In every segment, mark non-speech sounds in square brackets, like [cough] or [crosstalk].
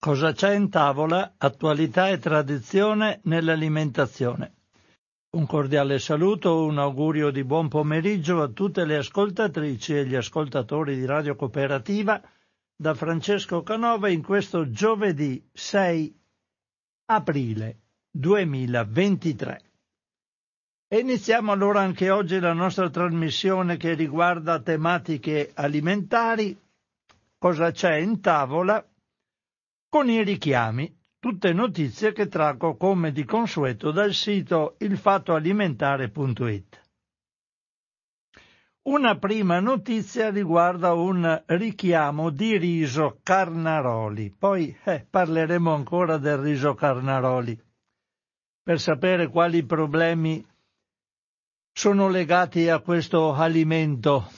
Cosa c'è in tavola? Attualità e tradizione nell'alimentazione. Un cordiale saluto, un augurio di buon pomeriggio a tutte le ascoltatrici e gli ascoltatori di Radio Cooperativa da Francesco Canova in questo giovedì 6 aprile 2023. E iniziamo allora anche oggi la nostra trasmissione che riguarda tematiche alimentari, cosa c'è in tavola con i richiami, tutte notizie che traggo come di consueto dal sito ilfattoalimentare.it. Una prima notizia riguarda un richiamo di riso Carnaroli, poi eh, parleremo ancora del riso Carnaroli per sapere quali problemi sono legati a questo alimento.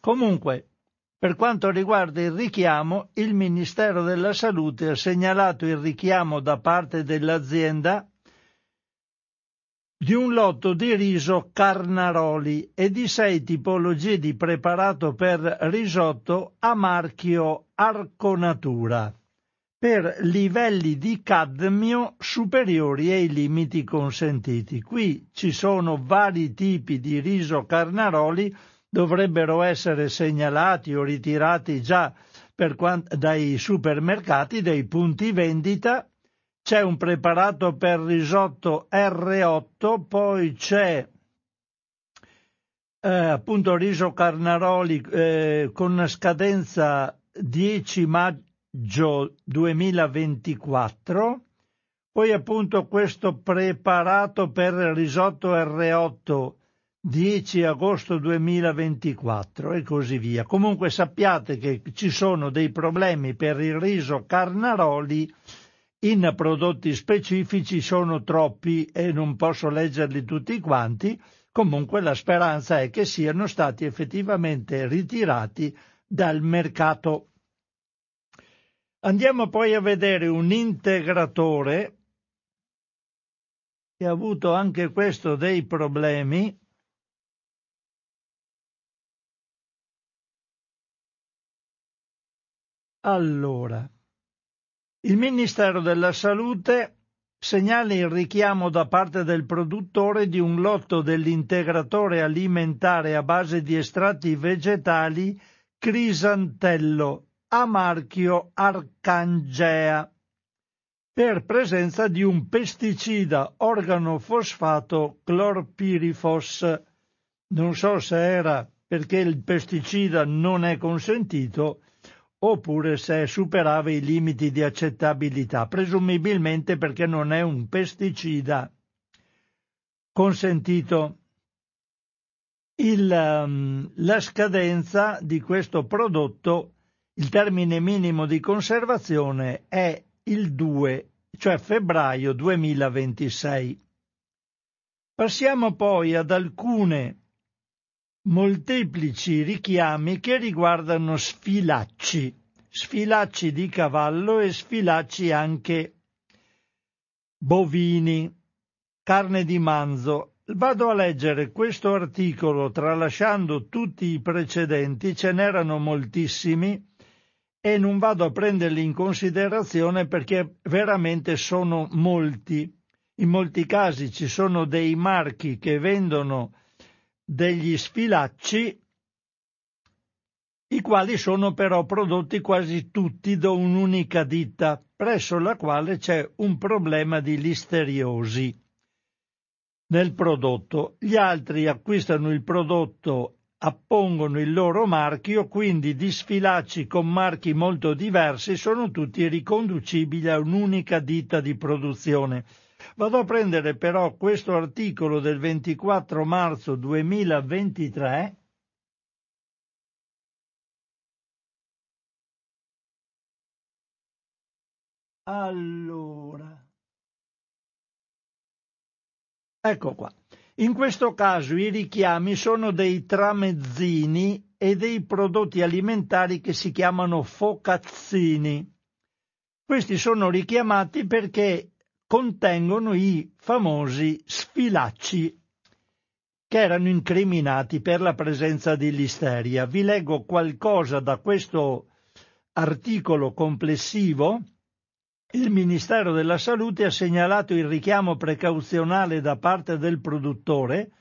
Comunque, per quanto riguarda il richiamo, il Ministero della Salute ha segnalato il richiamo da parte dell'azienda di un lotto di riso Carnaroli e di sei tipologie di preparato per risotto a marchio Arconatura per livelli di cadmio superiori ai limiti consentiti. Qui ci sono vari tipi di riso Carnaroli dovrebbero essere segnalati o ritirati già quant- dai supermercati, dai punti vendita. C'è un preparato per risotto R8, poi c'è eh, appunto riso Carnaroli eh, con scadenza 10 maggio 2024. Poi appunto questo preparato per risotto R8 10 agosto 2024 e così via. Comunque sappiate che ci sono dei problemi per il riso Carnaroli in prodotti specifici, sono troppi e non posso leggerli tutti quanti. Comunque la speranza è che siano stati effettivamente ritirati dal mercato. Andiamo poi a vedere un integratore che ha avuto anche questo dei problemi Allora, il Ministero della Salute segnala il richiamo da parte del produttore di un lotto dell'integratore alimentare a base di estratti vegetali Crisantello a marchio Arcangea per presenza di un pesticida organofosfato clorpirifos. Non so se era perché il pesticida non è consentito oppure se superava i limiti di accettabilità, presumibilmente perché non è un pesticida consentito. Il, um, la scadenza di questo prodotto, il termine minimo di conservazione è il 2, cioè febbraio 2026. Passiamo poi ad alcune molteplici richiami che riguardano sfilacci, sfilacci di cavallo e sfilacci anche bovini, carne di manzo. Vado a leggere questo articolo tralasciando tutti i precedenti, ce n'erano moltissimi e non vado a prenderli in considerazione perché veramente sono molti. In molti casi ci sono dei marchi che vendono degli sfilacci, i quali sono però prodotti quasi tutti da un'unica ditta, presso la quale c'è un problema di listeriosi nel prodotto. Gli altri acquistano il prodotto, appongono il loro marchio, quindi di sfilacci con marchi molto diversi sono tutti riconducibili a un'unica ditta di produzione Vado a prendere però questo articolo del 24 marzo 2023 Allora. Ecco qua. In questo caso i richiami sono dei tramezzini e dei prodotti alimentari che si chiamano focazzini. Questi sono richiamati perché contengono i famosi sfilacci che erano incriminati per la presenza di listeria. Vi leggo qualcosa da questo articolo complessivo il Ministero della Salute ha segnalato il richiamo precauzionale da parte del produttore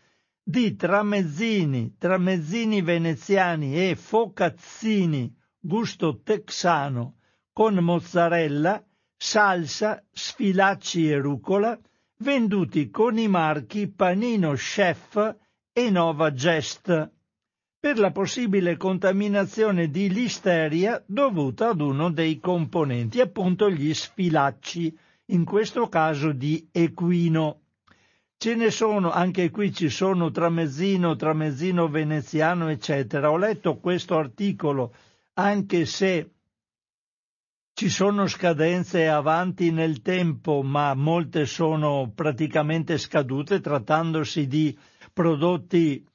di tramezzini, tramezzini veneziani e focazzini gusto texano con mozzarella, salsa, sfilacci e rucola, venduti con i marchi Panino Chef e Nova Gest per la possibile contaminazione di listeria dovuta ad uno dei componenti, appunto gli sfilacci, in questo caso di equino. Ce ne sono, anche qui ci sono tramezzino, tramezzino veneziano, eccetera. Ho letto questo articolo, anche se ci sono scadenze avanti nel tempo, ma molte sono praticamente scadute, trattandosi di prodotti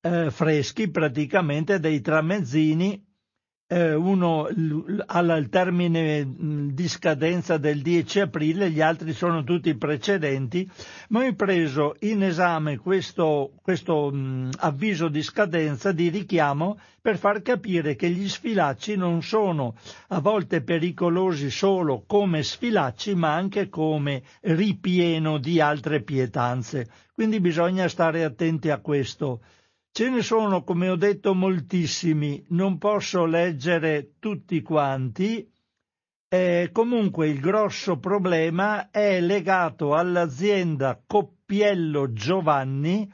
eh, freschi praticamente dei tramezzini, uno al termine di scadenza del 10 aprile, gli altri sono tutti precedenti, ma ho preso in esame questo, questo mh, avviso di scadenza, di richiamo, per far capire che gli sfilacci non sono a volte pericolosi solo come sfilacci, ma anche come ripieno di altre pietanze. Quindi bisogna stare attenti a questo. Ce ne sono, come ho detto, moltissimi, non posso leggere tutti quanti. Eh, comunque il grosso problema è legato all'azienda Coppiello Giovanni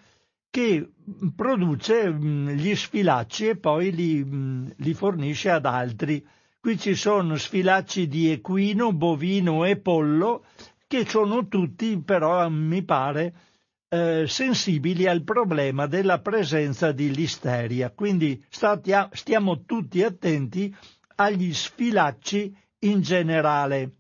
che produce mh, gli sfilacci e poi li, mh, li fornisce ad altri. Qui ci sono sfilacci di equino, bovino e pollo che sono tutti però mi pare eh, sensibili al problema della presenza di listeria. Quindi statia, stiamo tutti attenti agli sfilacci in generale.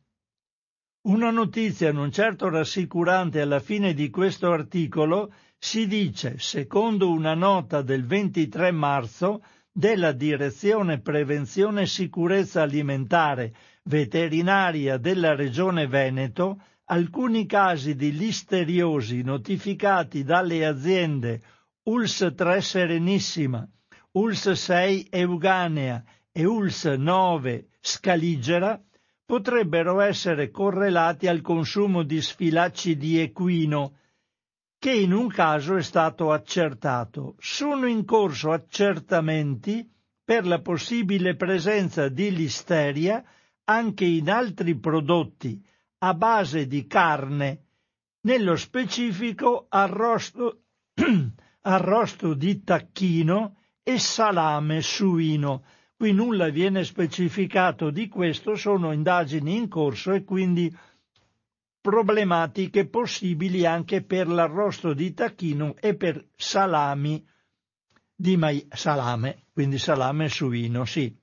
Una notizia non certo rassicurante alla fine di questo articolo si dice, secondo una nota del 23 marzo della Direzione Prevenzione e Sicurezza Alimentare Veterinaria della Regione Veneto, alcuni casi di listeriosi notificati dalle aziende ULS 3 Serenissima, ULS 6 Euganea e ULS 9 Scaligera potrebbero essere correlati al consumo di sfilacci di equino, che in un caso è stato accertato. Sono in corso accertamenti per la possibile presenza di listeria anche in altri prodotti, a base di carne, nello specifico arrosto, [clears throat] arrosto di tacchino e salame suino. Qui nulla viene specificato di questo, sono indagini in corso e quindi problematiche possibili anche per l'arrosto di tacchino e per salami di mai- salame, quindi salame suino, sì.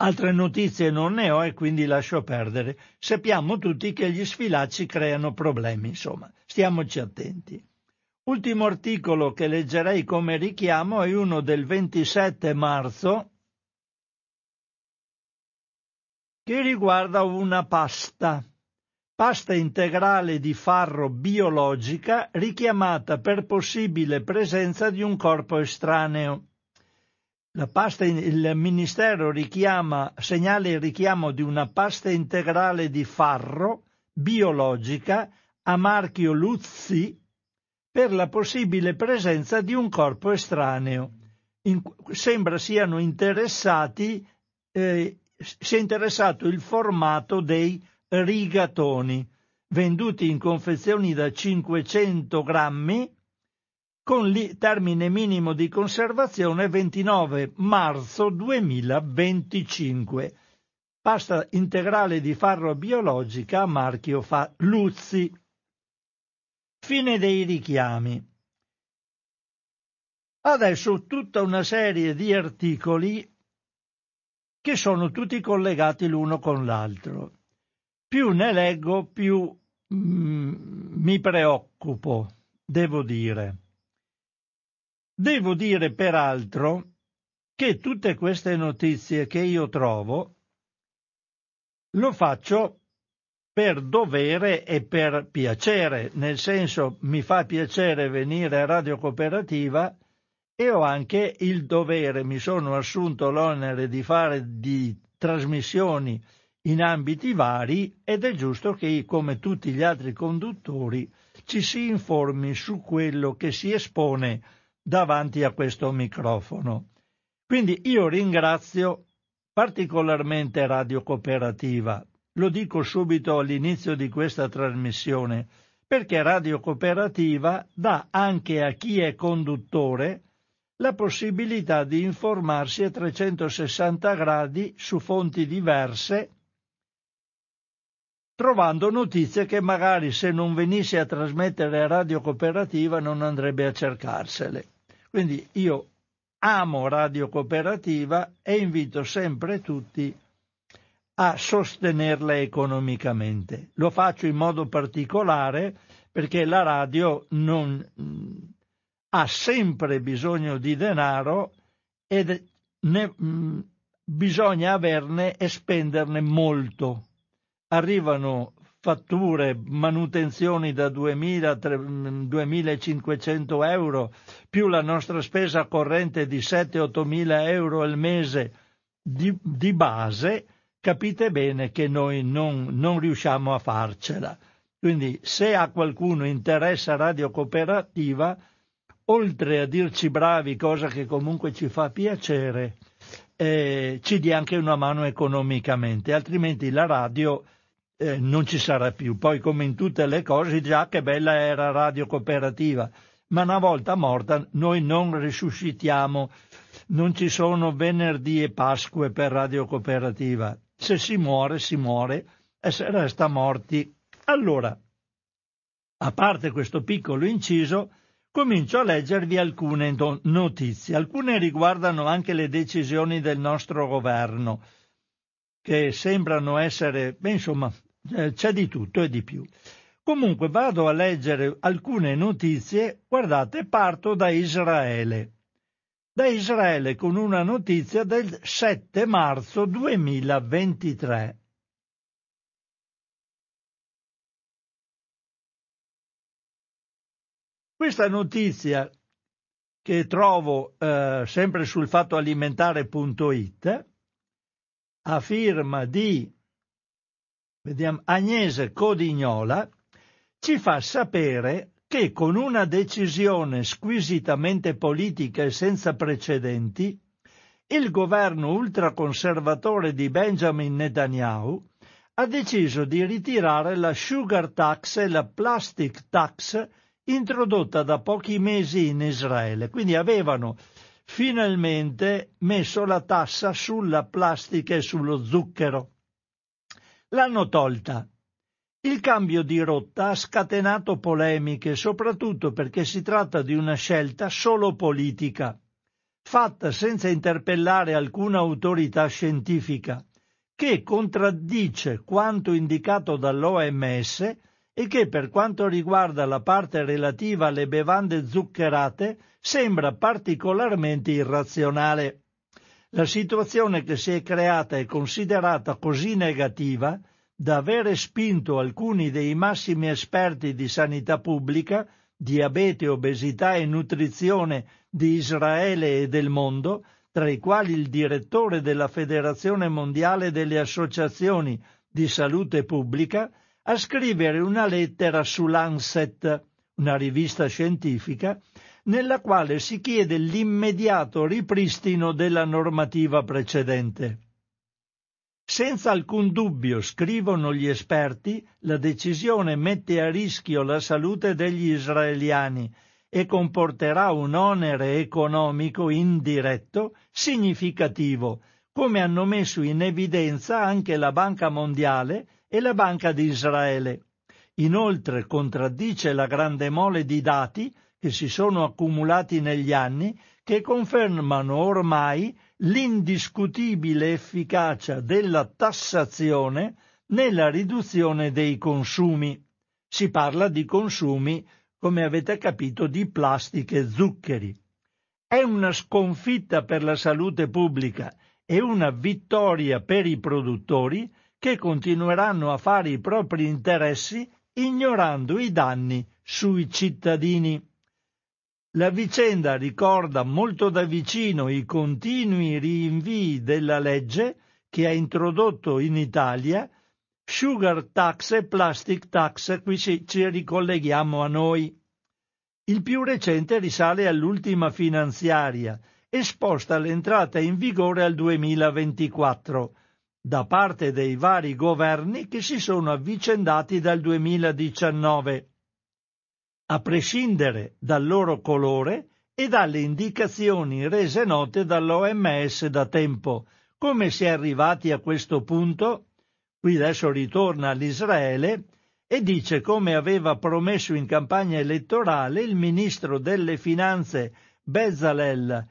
Altre notizie non ne ho e quindi lascio perdere. Sappiamo tutti che gli sfilacci creano problemi, insomma, stiamoci attenti. Ultimo articolo che leggerei come richiamo è uno del 27 marzo che riguarda una pasta, pasta integrale di farro biologica richiamata per possibile presenza di un corpo estraneo. Pasta, il Ministero richiama, segnala il richiamo di una pasta integrale di farro biologica a marchio Luzzi per la possibile presenza di un corpo estraneo. In, sembra siano interessati, eh, sia interessato il formato dei rigatoni, venduti in confezioni da 500 grammi con il termine minimo di conservazione 29 marzo 2025. Pasta integrale di farro biologica a marchio fa Luzzi. Fine dei richiami. Adesso tutta una serie di articoli che sono tutti collegati l'uno con l'altro. Più ne leggo, più mm, mi preoccupo, devo dire. Devo dire peraltro che tutte queste notizie che io trovo lo faccio per dovere e per piacere, nel senso mi fa piacere venire a Radio Cooperativa e ho anche il dovere, mi sono assunto l'onere di fare di trasmissioni in ambiti vari ed è giusto che, come tutti gli altri conduttori, ci si informi su quello che si espone davanti a questo microfono. Quindi io ringrazio particolarmente Radio Cooperativa, lo dico subito all'inizio di questa trasmissione, perché Radio Cooperativa dà anche a chi è conduttore la possibilità di informarsi a 360 gradi su fonti diverse, trovando notizie che magari se non venisse a trasmettere Radio Cooperativa non andrebbe a cercarsele. Quindi io amo Radio Cooperativa e invito sempre tutti a sostenerla economicamente. Lo faccio in modo particolare perché la radio non, ha sempre bisogno di denaro ne, mh, bisogna averne e spenderne molto. Arrivano fatture, manutenzioni da 2.000-2.500 euro, più la nostra spesa corrente di 7-8 mila euro al mese di, di, base, capite bene che noi non, non riusciamo a farcela. Quindi se a qualcuno interessa Radio Cooperativa, oltre a dirci bravi, cosa che comunque ci fa piacere, eh, ci dia anche una mano economicamente, altrimenti la radio eh, non ci sarà più. Poi come in tutte le cose, già che bella era Radio Cooperativa, ma una volta morta noi non risuscitiamo, non ci sono venerdì e Pasque per Radio Cooperativa. Se si muore, si muore e se resta morti. Allora, a parte questo piccolo inciso, comincio a leggervi alcune notizie. Alcune riguardano anche le decisioni del nostro governo, che sembrano essere, beh, insomma, c'è di tutto e di più. Comunque vado a leggere alcune notizie, guardate, parto da Israele. Da Israele con una notizia del 7 marzo 2023. Questa notizia che trovo eh, sempre sul fattoalimentare.it a firma di vediamo, Agnese Codignola, ci fa sapere che con una decisione squisitamente politica e senza precedenti, il governo ultraconservatore di Benjamin Netanyahu ha deciso di ritirare la sugar tax e la plastic tax introdotta da pochi mesi in Israele. Quindi avevano finalmente messo la tassa sulla plastica e sullo zucchero. L'hanno tolta. Il cambio di rotta ha scatenato polemiche, soprattutto perché si tratta di una scelta solo politica, fatta senza interpellare alcuna autorità scientifica, che contraddice quanto indicato dall'OMS e che per quanto riguarda la parte relativa alle bevande zuccherate sembra particolarmente irrazionale. La situazione che si è creata è considerata così negativa da avere spinto alcuni dei massimi esperti di sanità pubblica, diabete, obesità e nutrizione di Israele e del mondo, tra i quali il direttore della Federazione Mondiale delle Associazioni di Salute Pubblica, a scrivere una lettera su Lancet, una rivista scientifica, nella quale si chiede l'immediato ripristino della normativa precedente. Senza alcun dubbio, scrivono gli esperti, la decisione mette a rischio la salute degli israeliani e comporterà un onere economico indiretto significativo, come hanno messo in evidenza anche la Banca Mondiale e la Banca di Israele. Inoltre contraddice la grande mole di dati che si sono accumulati negli anni che confermano ormai l'indiscutibile efficacia della tassazione nella riduzione dei consumi. Si parla di consumi, come avete capito, di plastica e zuccheri. È una sconfitta per la salute pubblica e una vittoria per i produttori che continueranno a fare i propri interessi ignorando i danni sui cittadini. La vicenda ricorda molto da vicino i continui rinvii della legge che ha introdotto in Italia sugar tax e plastic tax, qui ci, ci ricolleghiamo a noi. Il più recente risale all'ultima finanziaria, esposta l'entrata in vigore al 2024, da parte dei vari governi che si sono avvicendati dal 2019. A prescindere dal loro colore, e dalle indicazioni rese note dall'OMS da tempo. Come si è arrivati a questo punto? Qui adesso ritorna all'Israele e dice come aveva promesso in campagna elettorale il ministro delle finanze Bezalel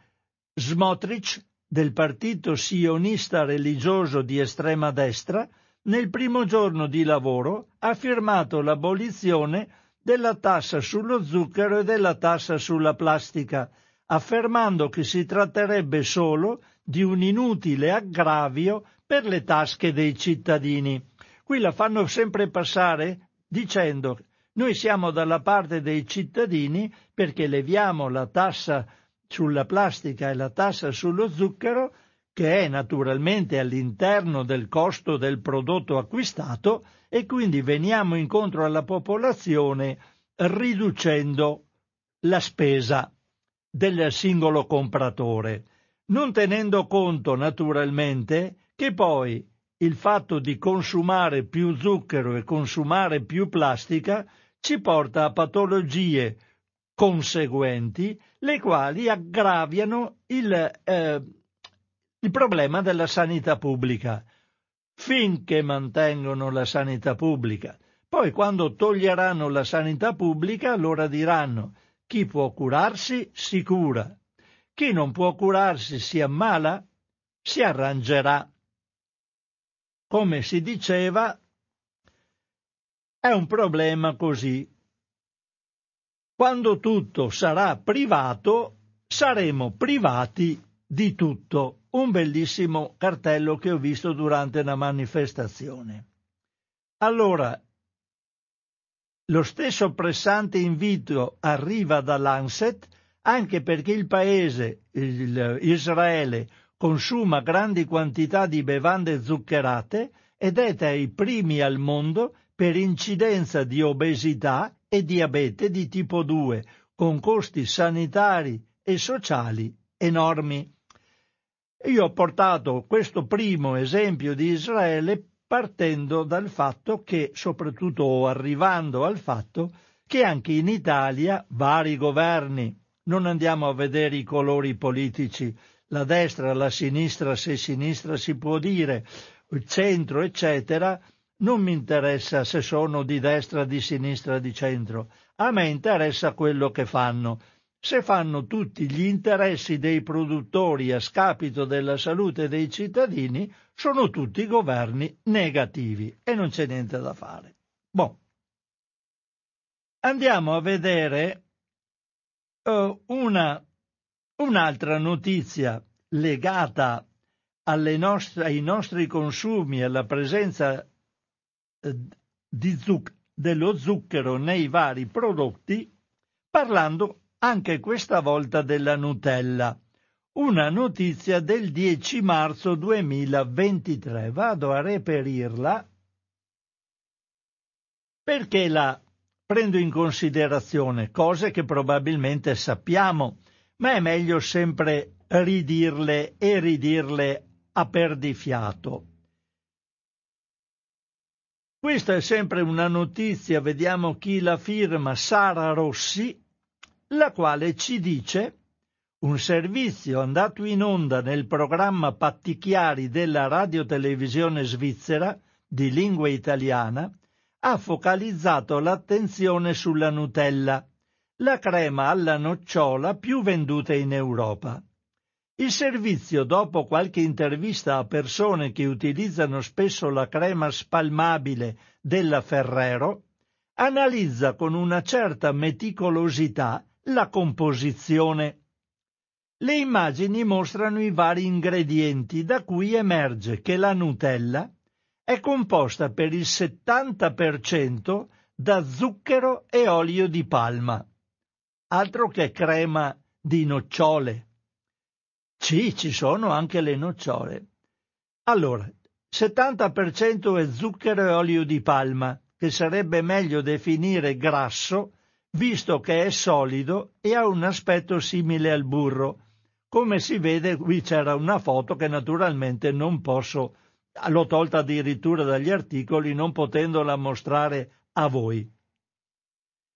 Smotrich del partito sionista religioso di estrema destra, nel primo giorno di lavoro ha firmato l'abolizione della tassa sullo zucchero e della tassa sulla plastica, affermando che si tratterebbe solo di un inutile aggravio per le tasche dei cittadini. Qui la fanno sempre passare dicendo noi siamo dalla parte dei cittadini perché leviamo la tassa sulla plastica e la tassa sullo zucchero, che è naturalmente all'interno del costo del prodotto acquistato, e quindi veniamo incontro alla popolazione riducendo la spesa del singolo compratore, non tenendo conto naturalmente che poi il fatto di consumare più zucchero e consumare più plastica ci porta a patologie conseguenti, le quali aggraviano il, eh, il problema della sanità pubblica finché mantengono la sanità pubblica. Poi quando toglieranno la sanità pubblica, allora diranno chi può curarsi si cura, chi non può curarsi si ammala, si arrangerà. Come si diceva, è un problema così. Quando tutto sarà privato, saremo privati di tutto un bellissimo cartello che ho visto durante una manifestazione. Allora, lo stesso pressante invito arriva da Lancet anche perché il paese, il Israele, consuma grandi quantità di bevande zuccherate ed è tra i primi al mondo per incidenza di obesità e diabete di tipo 2, con costi sanitari e sociali enormi. Io ho portato questo primo esempio di Israele partendo dal fatto che, soprattutto arrivando al fatto, che anche in Italia vari governi, non andiamo a vedere i colori politici, la destra, la sinistra, se sinistra si può dire, il centro, eccetera, non mi interessa se sono di destra, di sinistra, di centro, a me interessa quello che fanno se fanno tutti gli interessi dei produttori a scapito della salute dei cittadini, sono tutti governi negativi e non c'è niente da fare. Bon. Andiamo a vedere uh, una, un'altra notizia legata nostre, ai nostri consumi alla presenza uh, zuc- dello zucchero nei vari prodotti, parlando anche questa volta della Nutella. Una notizia del 10 marzo 2023. Vado a reperirla perché la prendo in considerazione cose che probabilmente sappiamo, ma è meglio sempre ridirle e ridirle a perdifiato. Questa è sempre una notizia, vediamo chi la firma, Sara Rossi, la quale ci dice un servizio andato in onda nel programma Pattichiari della radiotelevisione svizzera di lingua italiana ha focalizzato l'attenzione sulla Nutella, la crema alla nocciola più venduta in Europa. Il servizio, dopo qualche intervista a persone che utilizzano spesso la crema spalmabile della Ferrero, analizza con una certa meticolosità la composizione. Le immagini mostrano i vari ingredienti da cui emerge che la Nutella è composta per il 70% da zucchero e olio di palma. Altro che crema di nocciole. Sì, ci sono anche le nocciole. Allora, 70% è zucchero e olio di palma, che sarebbe meglio definire grasso, visto che è solido e ha un aspetto simile al burro. Come si vede, qui c'era una foto che naturalmente non posso, l'ho tolta addirittura dagli articoli, non potendola mostrare a voi.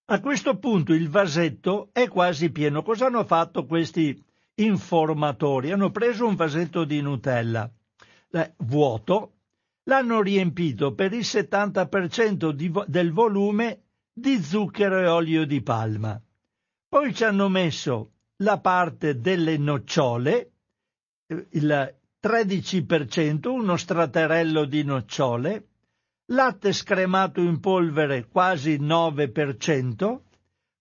A questo punto il vasetto è quasi pieno. Cosa hanno fatto questi informatori? Hanno preso un vasetto di Nutella eh, vuoto, l'hanno riempito per il 70% di, del volume di zucchero e olio di palma. Poi ci hanno messo la parte delle nocciole, eh, il 13%, uno straterello di nocciole, latte scremato in polvere quasi 9%,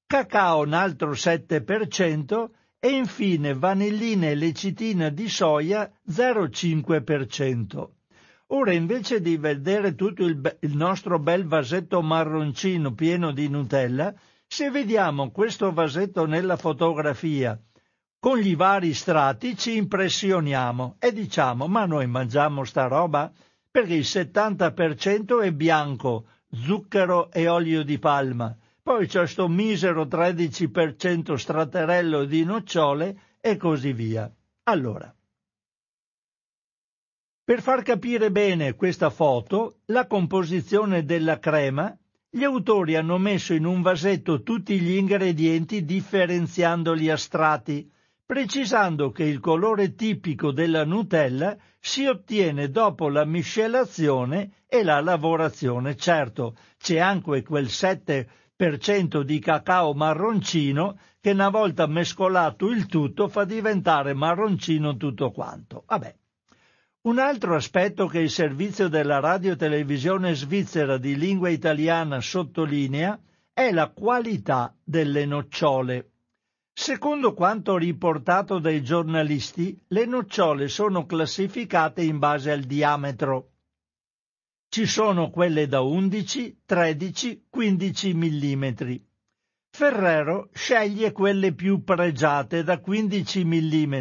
cacao un altro 7% e infine vanillina e lecitina di soia 0,5%. Ora invece di vedere tutto il, il, nostro bel vasetto marroncino pieno di Nutella, se vediamo questo vasetto nella fotografia con gli vari strati ci impressioniamo e diciamo ma noi mangiamo sta roba? perché il 70% è bianco, zucchero e olio di palma, poi c'è sto misero 13% straterello di nocciole e così via. Allora, per far capire bene questa foto, la composizione della crema, gli autori hanno messo in un vasetto tutti gli ingredienti differenziandoli a strati, precisando che il colore tipico della Nutella si ottiene dopo la miscelazione e la lavorazione. Certo, c'è anche quel 7% di cacao marroncino che una volta mescolato il tutto fa diventare marroncino tutto quanto. Vabbè. Un altro aspetto che il servizio della radiotelevisione svizzera di lingua italiana sottolinea è la qualità delle nocciole. Secondo quanto riportato dai giornalisti, le nocciole sono classificate in base al diametro. Ci sono quelle da 11, 13, 15 mm. Ferrero sceglie quelle più pregiate da 15 mm,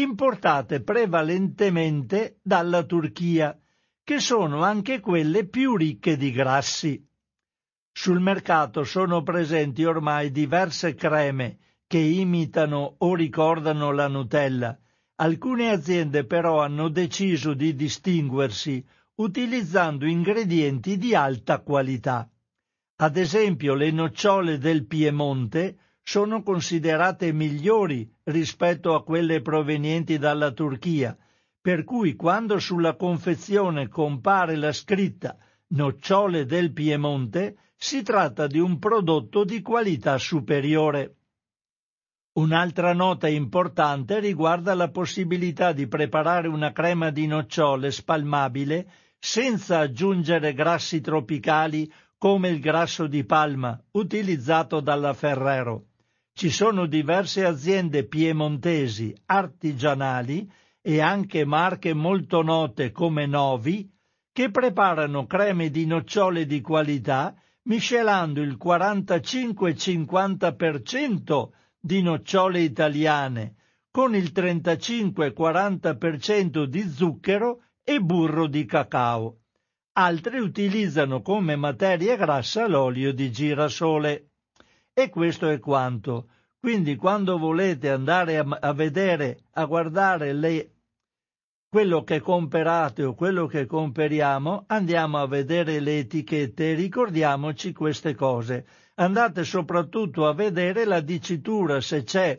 importate prevalentemente dalla Turchia, che sono anche quelle più ricche di grassi. Sul mercato sono presenti ormai diverse creme che imitano o ricordano la Nutella. Alcune aziende però hanno deciso di distinguersi utilizzando ingredienti di alta qualità. Ad esempio le nocciole del Piemonte sono considerate migliori rispetto a quelle provenienti dalla Turchia, per cui quando sulla confezione compare la scritta nocciole del Piemonte si tratta di un prodotto di qualità superiore. Un'altra nota importante riguarda la possibilità di preparare una crema di nocciole spalmabile senza aggiungere grassi tropicali come il grasso di palma utilizzato dalla Ferrero. Ci sono diverse aziende piemontesi artigianali e anche marche molto note come Novi che preparano creme di nocciole di qualità miscelando il 45-50% di nocciole italiane con il 35-40% di zucchero e burro di cacao. Altri utilizzano come materia grassa l'olio di girasole. E questo è quanto. Quindi quando volete andare a, a vedere, a guardare le, quello che comprate o quello che comperiamo, andiamo a vedere le etichette e ricordiamoci queste cose andate soprattutto a vedere la dicitura se c'è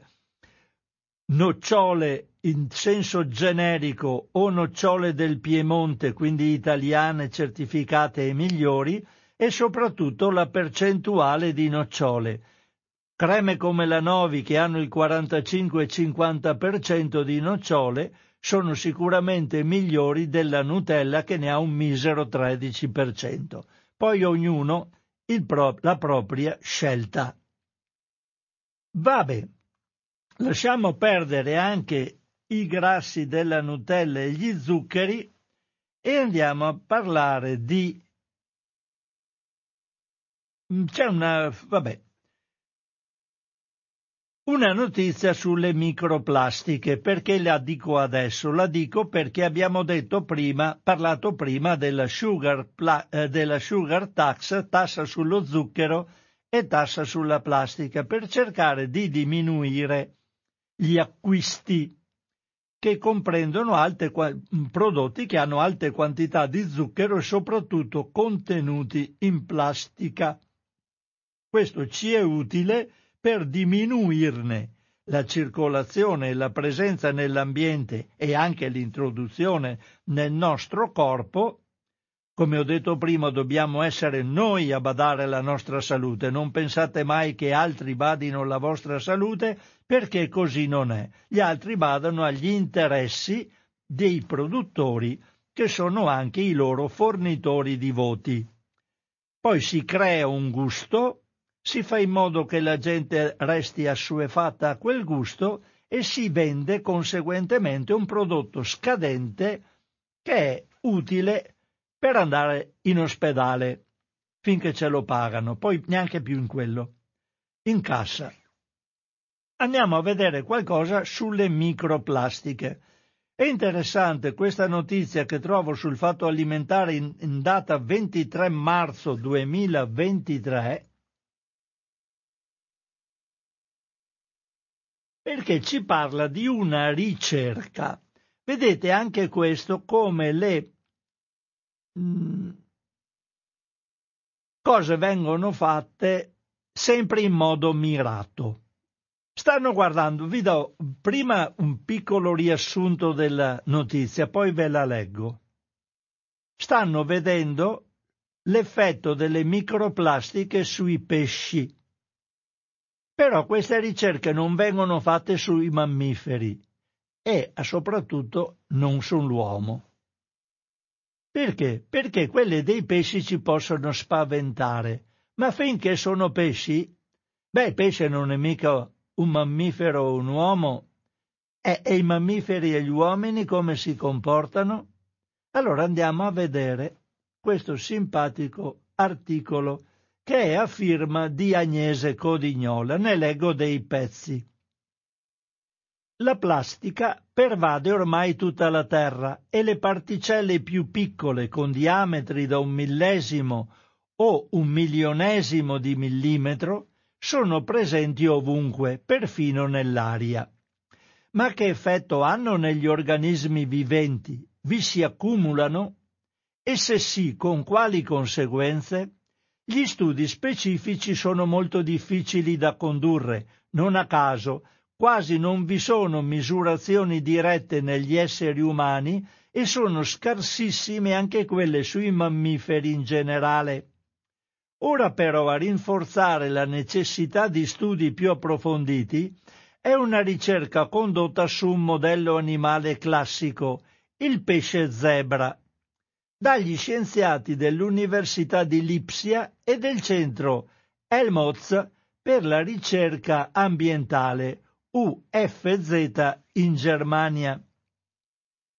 nocciole in senso generico o nocciole del Piemonte, quindi italiane certificate e migliori, e soprattutto la percentuale di nocciole. Creme come la Novi che hanno il 45-50% di nocciole sono sicuramente migliori della Nutella che ne ha un misero 13%. Poi ognuno pro- la propria scelta. Vabbè, lasciamo perdere anche i grassi della Nutella e gli zuccheri e andiamo a parlare di... Mm, c'è una... vabbè. Una notizia sulle microplastiche, perché la dico adesso? La dico perché abbiamo detto prima, parlato prima della sugar, eh, della sugar tax, tassa sullo zucchero e tassa sulla plastica, per cercare di diminuire gli acquisti che comprendono alte, prodotti che hanno alte quantità di zucchero e soprattutto contenuti in plastica. Questo ci è utile per diminuirne la circolazione e la presenza nell'ambiente e anche l'introduzione nel nostro corpo, come ho detto prima, dobbiamo essere noi a badare la nostra salute. Non pensate mai che altri badino la vostra salute, perché così non è. Gli altri badano agli interessi dei produttori, che sono anche i loro fornitori di voti. Poi si crea un gusto si fa in modo che la gente resti assuefatta a quel gusto e si vende conseguentemente un prodotto scadente che è utile per andare in ospedale finché ce lo pagano, poi neanche più in quello, in cassa. Andiamo a vedere qualcosa sulle microplastiche. È interessante questa notizia che trovo sul fatto alimentare in, in data 23 marzo 2023 perché ci parla di una ricerca. Vedete anche questo come le mm, cose vengono fatte sempre in modo mirato. Stanno guardando, vi do prima un piccolo riassunto della notizia, poi ve la leggo. Stanno vedendo l'effetto delle microplastiche sui pesci. Però queste ricerche non vengono fatte sui mammiferi e soprattutto non sull'uomo. Perché? Perché quelle dei pesci ci possono spaventare, ma finché sono pesci, beh, il pesce non è mica un mammifero o un uomo, e, e i mammiferi e gli uomini come si comportano? Allora andiamo a vedere questo simpatico articolo che è a firma di Agnese Codignola. Ne leggo dei pezzi. La plastica pervade ormai tutta la Terra e le particelle più piccole con diametri da un millesimo o un milionesimo di millimetro sono presenti ovunque, perfino nell'aria. Ma che effetto hanno negli organismi viventi? Vi si accumulano? E se sì, con quali conseguenze? Gli studi specifici sono molto difficili da condurre, non a caso quasi non vi sono misurazioni dirette negli esseri umani e sono scarsissime anche quelle sui mammiferi in generale. Ora però a rinforzare la necessità di studi più approfonditi è una ricerca condotta su un modello animale classico, il pesce zebra, dagli scienziati dell'Università di Lipsia e del centro Helmholtz per la ricerca ambientale UFZ in Germania,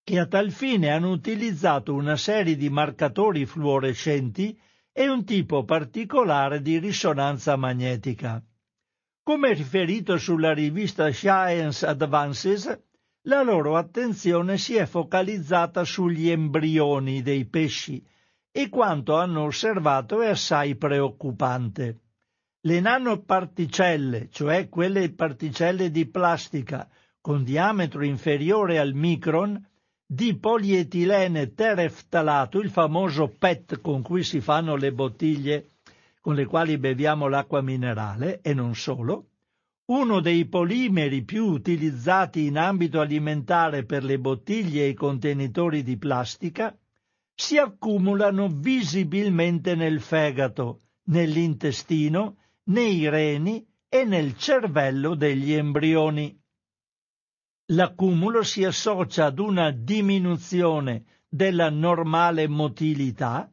che a tal fine hanno utilizzato una serie di marcatori fluorescenti e un tipo particolare di risonanza magnetica. Come riferito sulla rivista Science Advances, la loro attenzione si è focalizzata sugli embrioni dei pesci e quanto hanno osservato è assai preoccupante. Le nanoparticelle, cioè quelle particelle di plastica con diametro inferiore al micron, di polietilene tereftalato, il famoso PET con cui si fanno le bottiglie con le quali beviamo l'acqua minerale e non solo, uno dei polimeri più utilizzati in ambito alimentare per le bottiglie e i contenitori di plastica, si accumulano visibilmente nel fegato, nell'intestino, nei reni e nel cervello degli embrioni. L'accumulo si associa ad una diminuzione della normale motilità,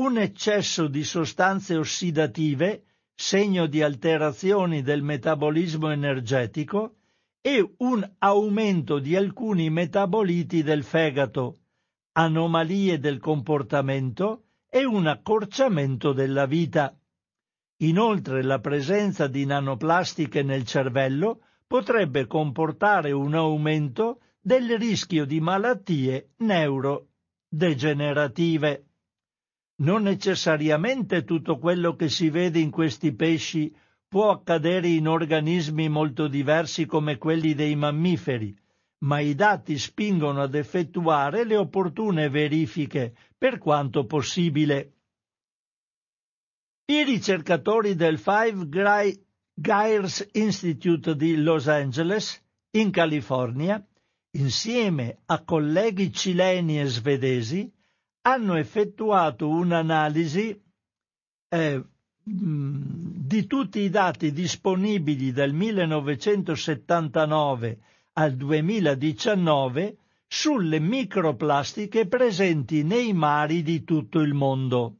un eccesso di sostanze ossidative segno di alterazioni del metabolismo energetico e un aumento di alcuni metaboliti del fegato, anomalie del comportamento e un accorciamento della vita. Inoltre la presenza di nanoplastiche nel cervello potrebbe comportare un aumento del rischio di malattie neurodegenerative. Non necessariamente tutto quello che si vede in questi pesci può accadere in organismi molto diversi come quelli dei mammiferi, ma i dati spingono ad effettuare le opportune verifiche per quanto possibile. I ricercatori del Five Gyres Institute di Los Angeles, in California, insieme a colleghi cileni e svedesi, hanno effettuato un'analisi eh, di tutti i dati disponibili dal 1979 al 2019 sulle microplastiche presenti nei mari di tutto il mondo.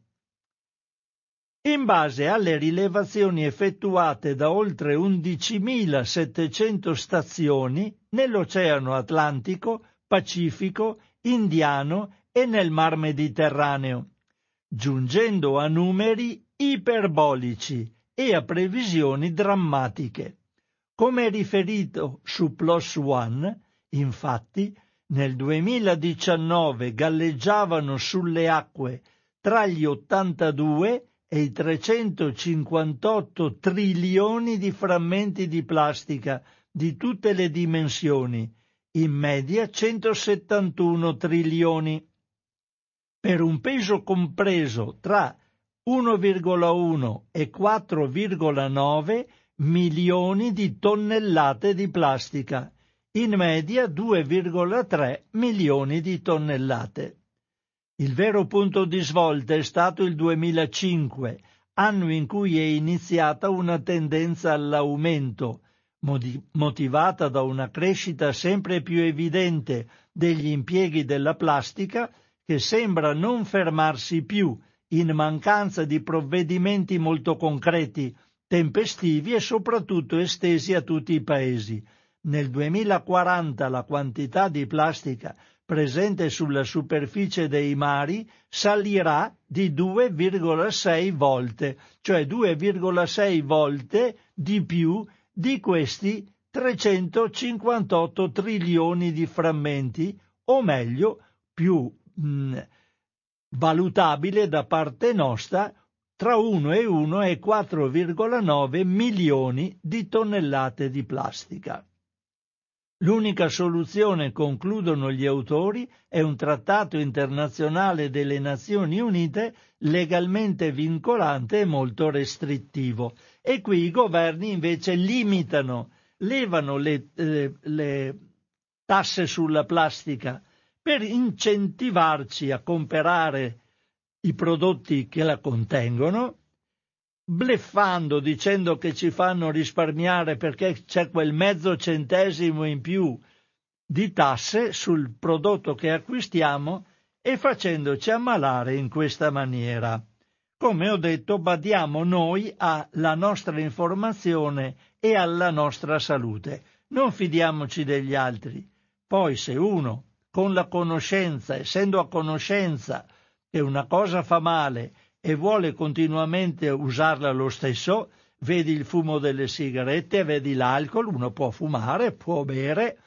In base alle rilevazioni effettuate da oltre 11.700 stazioni nell'Oceano Atlantico, Pacifico, Indiano e nel Mar Mediterraneo, giungendo a numeri iperbolici e a previsioni drammatiche. Come riferito su Plus One, infatti, nel 2019 galleggiavano sulle acque tra gli 82 e i 358 trilioni di frammenti di plastica di tutte le dimensioni, in media 171 trilioni, per un peso compreso tra 1,1 e 4,9 milioni di tonnellate di plastica, in media 2,3 milioni di tonnellate. Il vero punto di svolta è stato il 2005, anno in cui è iniziata una tendenza all'aumento, motivata da una crescita sempre più evidente degli impieghi della plastica che sembra non fermarsi più in mancanza di provvedimenti molto concreti, tempestivi e soprattutto estesi a tutti i paesi. Nel 2040 la quantità di plastica presente sulla superficie dei mari salirà di 2,6 volte, cioè 2,6 volte di più di questi 358 trilioni di frammenti, o meglio, più mh, valutabile da parte nostra tra 1 e 1 e 4,9 milioni di tonnellate di plastica. L'unica soluzione, concludono gli autori, è un trattato internazionale delle Nazioni Unite legalmente vincolante e molto restrittivo. E qui i governi invece limitano, levano le, eh, le tasse sulla plastica per incentivarci a comprare i prodotti che la contengono, bleffando dicendo che ci fanno risparmiare perché c'è quel mezzo centesimo in più di tasse sul prodotto che acquistiamo e facendoci ammalare in questa maniera. Come ho detto, badiamo noi alla nostra informazione e alla nostra salute. Non fidiamoci degli altri. Poi se uno con la conoscenza, essendo a conoscenza che una cosa fa male e vuole continuamente usarla lo stesso, vedi il fumo delle sigarette, vedi l'alcol, uno può fumare, può bere,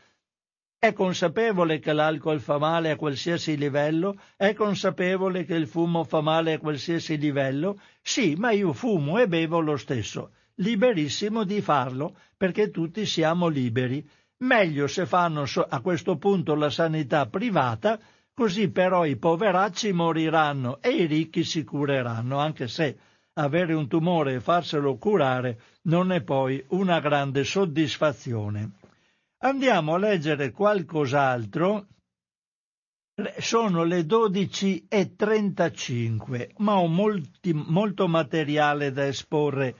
è consapevole che l'alcol fa male a qualsiasi livello, è consapevole che il fumo fa male a qualsiasi livello, sì, ma io fumo e bevo lo stesso, liberissimo di farlo, perché tutti siamo liberi Meglio se fanno a questo punto la sanità privata, così però i poveracci moriranno e i ricchi si cureranno, anche se avere un tumore e farselo curare non è poi una grande soddisfazione. Andiamo a leggere qualcos'altro. Sono le 12.35, ma ho molti, molto materiale da esporre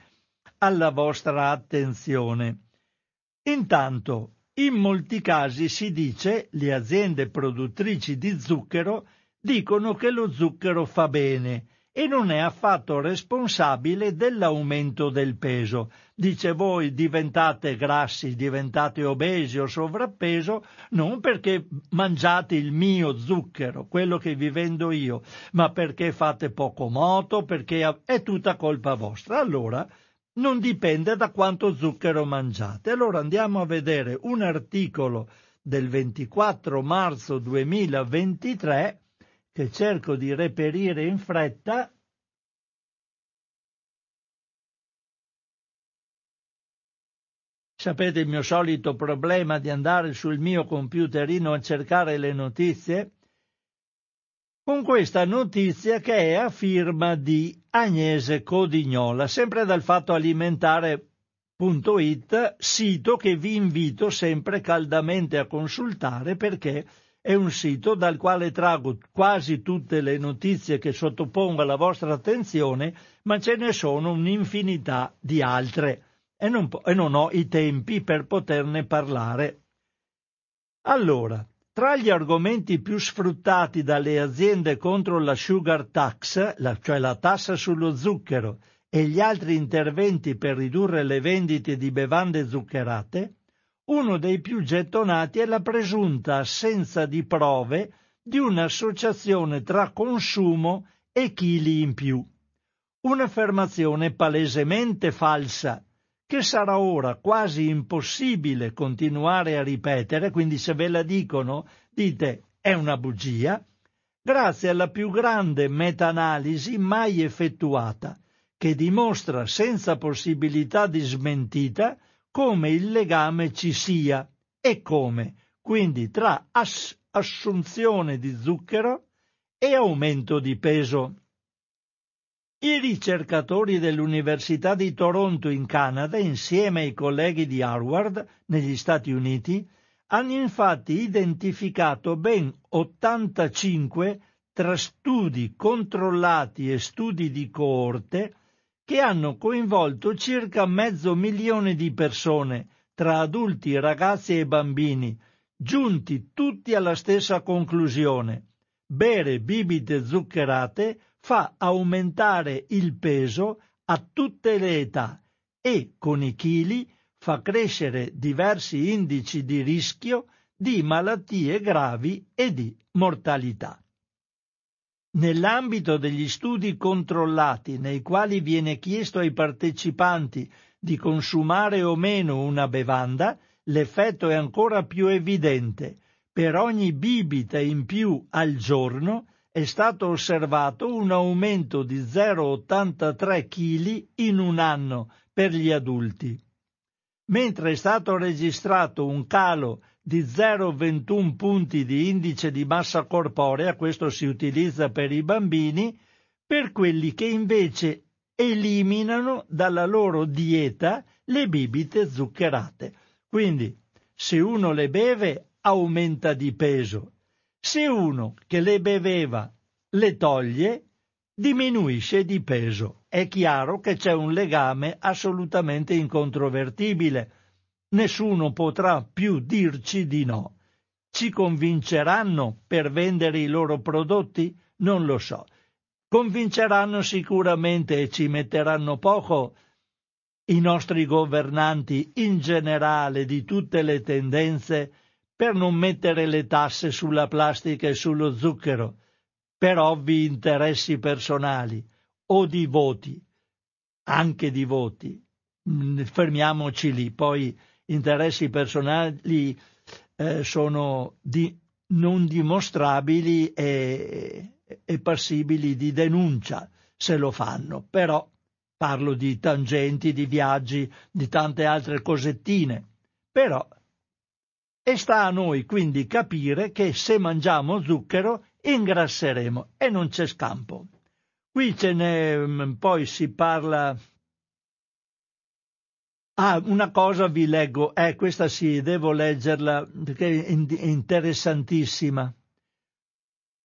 alla vostra attenzione. Intanto in molti casi si dice, le aziende produttrici di zucchero dicono che lo zucchero fa bene e non è affatto responsabile dell'aumento del peso. Dice voi diventate grassi, diventate obesi o sovrappeso non perché mangiate il mio zucchero, quello che vi vendo io, ma perché fate poco moto, perché è tutta colpa vostra. Allora non dipende da quanto zucchero mangiate. Allora andiamo a vedere un articolo del 24 marzo 2023 che cerco di reperire in fretta Sapete il mio solito problema di andare sul mio computerino a cercare le notizie? Con questa notizia che è a firma di Agnese Codignola, sempre dal fatto alimentare.it, sito che vi invito sempre caldamente a consultare perché è un sito dal quale trago quasi tutte le notizie che sottopongo alla vostra attenzione, ma ce ne sono un'infinità di altre e non, e non ho i tempi per poterne parlare. Allora, tra gli argomenti più sfruttati dalle aziende contro la sugar tax, la, cioè la tassa sullo zucchero, e gli altri interventi per ridurre le vendite di bevande zuccherate, uno dei più gettonati è la presunta assenza di prove di un'associazione tra consumo e chili in più. Un'affermazione palesemente falsa, che sarà ora quasi impossibile continuare a ripetere, quindi se ve la dicono dite è una bugia, grazie alla più grande meta-analisi mai effettuata, che dimostra senza possibilità di smentita come il legame ci sia e come, quindi tra ass- assunzione di zucchero e aumento di peso. I ricercatori dell'Università di Toronto in Canada, insieme ai colleghi di Harvard negli Stati Uniti, hanno infatti identificato ben 85 tra studi controllati e studi di coorte che hanno coinvolto circa mezzo milione di persone, tra adulti, ragazzi e bambini, giunti tutti alla stessa conclusione. Bere bibite zuccherate fa aumentare il peso a tutte le età e, con i chili, fa crescere diversi indici di rischio di malattie gravi e di mortalità. Nell'ambito degli studi controllati nei quali viene chiesto ai partecipanti di consumare o meno una bevanda, l'effetto è ancora più evidente. Per ogni bibita in più al giorno è stato osservato un aumento di 0,83 kg in un anno per gli adulti, mentre è stato registrato un calo di 0,21 punti di indice di massa corporea, questo si utilizza per i bambini, per quelli che invece eliminano dalla loro dieta le bibite zuccherate. Quindi, se uno le beve, aumenta di peso. Se uno che le beveva le toglie, diminuisce di peso. È chiaro che c'è un legame assolutamente incontrovertibile nessuno potrà più dirci di no. Ci convinceranno per vendere i loro prodotti? Non lo so. Convinceranno sicuramente e ci metteranno poco i nostri governanti in generale di tutte le tendenze per non mettere le tasse sulla plastica e sullo zucchero, per ovvi interessi personali o di voti, anche di voti. Mm, fermiamoci lì, poi interessi personali eh, sono di, non dimostrabili e, e passibili di denuncia se lo fanno, però parlo di tangenti, di viaggi, di tante altre cosettine, però e sta a noi quindi capire che se mangiamo zucchero ingrasseremo e non c'è scampo. Qui ce ne mm, poi si parla Ah, una cosa vi leggo, eh, questa sì, devo leggerla perché è interessantissima.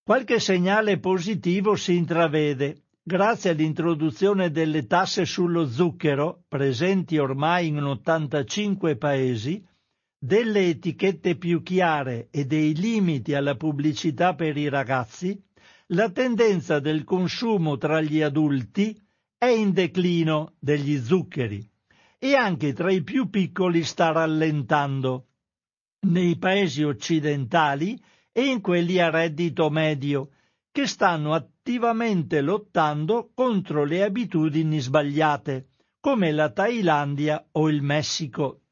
Qualche segnale positivo si intravede grazie all'introduzione delle tasse sullo zucchero, presenti ormai in 85 paesi, delle etichette più chiare e dei limiti alla pubblicità per i ragazzi, la tendenza del consumo tra gli adulti è in declino degli zuccheri e anche tra i più piccoli sta rallentando. Nei paesi occidentali e in quelli a reddito medio, che stanno attivamente lottando contro le abitudini sbagliate, come la Thailandia o il Messico.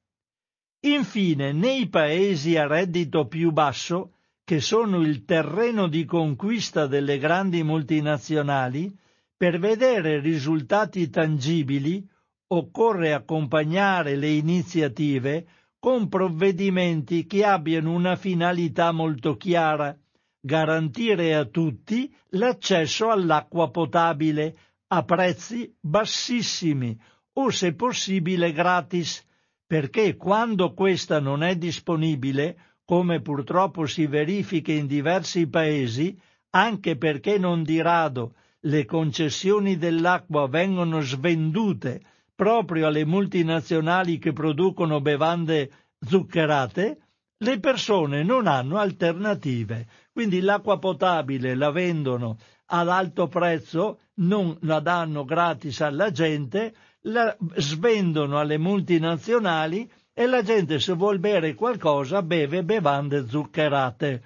Infine, nei paesi a reddito più basso, che sono il terreno di conquista delle grandi multinazionali, per vedere risultati tangibili occorre accompagnare le iniziative con provvedimenti che abbiano una finalità molto chiara, garantire a tutti l'accesso all'acqua potabile a prezzi bassissimi o se possibile gratis, perché quando questa non è disponibile, come purtroppo si verifica in diversi paesi, anche perché non di rado le concessioni dell'acqua vengono svendute proprio alle multinazionali che producono bevande zuccherate, le persone non hanno alternative. Quindi l'acqua potabile la vendono ad alto prezzo, non la danno gratis alla gente, la svendono alle multinazionali e la gente se vuol bere qualcosa beve bevande zuccherate.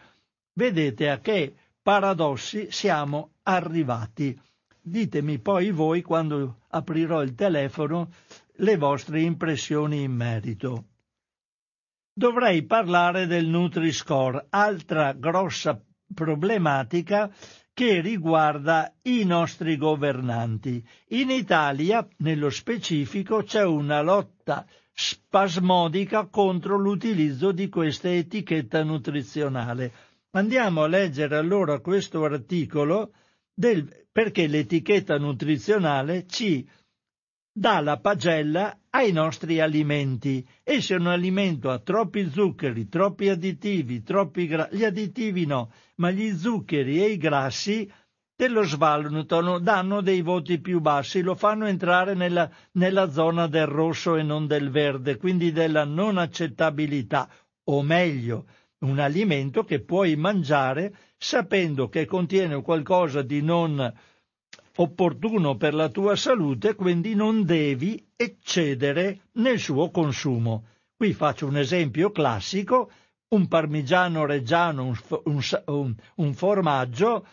Vedete a che paradossi siamo arrivati. Ditemi poi voi, quando aprirò il telefono, le vostre impressioni in merito. Dovrei parlare del Nutri-Score, altra grossa problematica che riguarda i nostri governanti. In Italia, nello specifico, c'è una lotta spasmodica contro l'utilizzo di questa etichetta nutrizionale. Andiamo a leggere allora questo articolo del, perché l'etichetta nutrizionale ci dà la pagella ai nostri alimenti. E se un alimento ha troppi zuccheri, troppi additivi, troppi gra- gli additivi no, ma gli zuccheri e i grassi te lo svalutano, danno dei voti più bassi, lo fanno entrare nella, nella zona del rosso e non del verde, quindi della non accettabilità, o meglio, un alimento che puoi mangiare sapendo che contiene qualcosa di non opportuno per la tua salute, quindi non devi eccedere nel suo consumo. Qui faccio un esempio classico, un parmigiano reggiano, un, un, un formaggio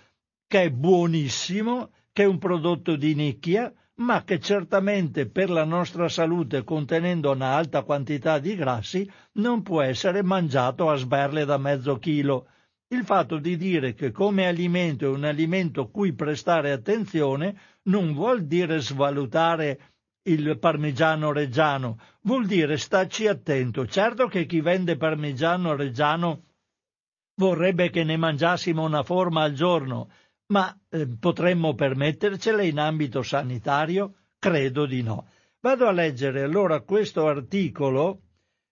che è buonissimo, che è un prodotto di nicchia, ma che certamente per la nostra salute, contenendo una alta quantità di grassi, non può essere mangiato a sberle da mezzo chilo. Il fatto di dire che come alimento è un alimento cui prestare attenzione non vuol dire svalutare il parmigiano reggiano, vuol dire starci attento. Certo che chi vende parmigiano reggiano vorrebbe che ne mangiassimo una forma al giorno, ma eh, potremmo permettercela in ambito sanitario? Credo di no. Vado a leggere allora questo articolo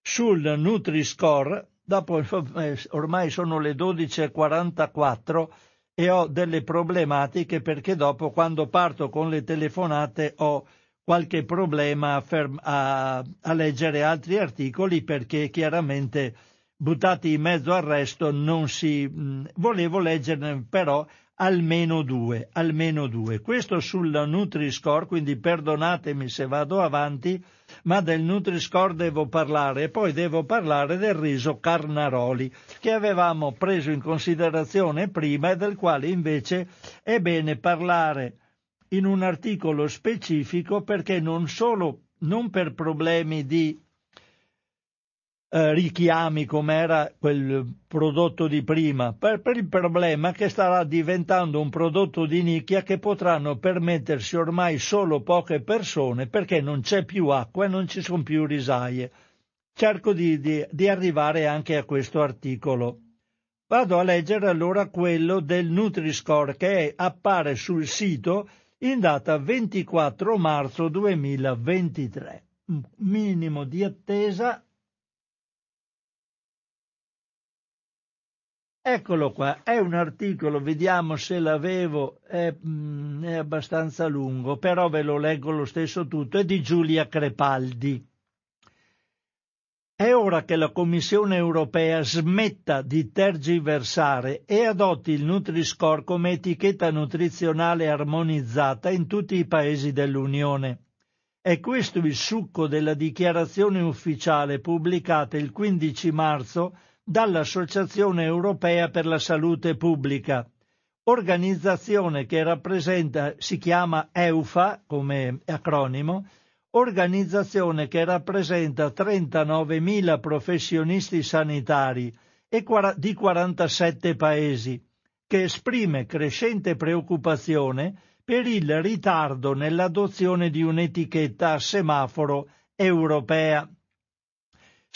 sul Nutri-Score, dopo eh, ormai sono le 12.44 e ho delle problematiche perché dopo quando parto con le telefonate ho qualche problema a, ferm- a, a leggere altri articoli perché chiaramente buttati in mezzo al resto non si... Volevo leggerne però almeno due, almeno due. Questo sul Nutri-Score, quindi perdonatemi se vado avanti, ma del Nutri-Score devo parlare e poi devo parlare del riso Carnaroli, che avevamo preso in considerazione prima e del quale invece è bene parlare in un articolo specifico perché non solo non per problemi di eh, richiami come era quel prodotto di prima, per, per, il problema che starà diventando un prodotto di nicchia che potranno permettersi ormai solo poche persone perché non c'è più acqua e non ci sono più risaie. Cerco di, di, di arrivare anche a questo articolo. Vado a leggere allora quello del Nutri-Score che appare sul sito in data 24 marzo 2023. Minimo di attesa Eccolo qua, è un articolo, vediamo se l'avevo, è, mm, è, abbastanza lungo, però ve lo leggo lo stesso tutto, è di Giulia Crepaldi. È ora che la Commissione europea smetta di tergiversare e adotti il Nutri-Score come etichetta nutrizionale armonizzata in tutti i paesi dell'Unione. È questo il succo della dichiarazione ufficiale pubblicata il 15 marzo dall'Associazione europea per la salute pubblica, organizzazione che rappresenta, si chiama EUFA come acronimo, organizzazione che rappresenta 39.000 professionisti sanitari e di 47 paesi, che esprime crescente preoccupazione per il ritardo nell'adozione di un'etichetta a semaforo europea.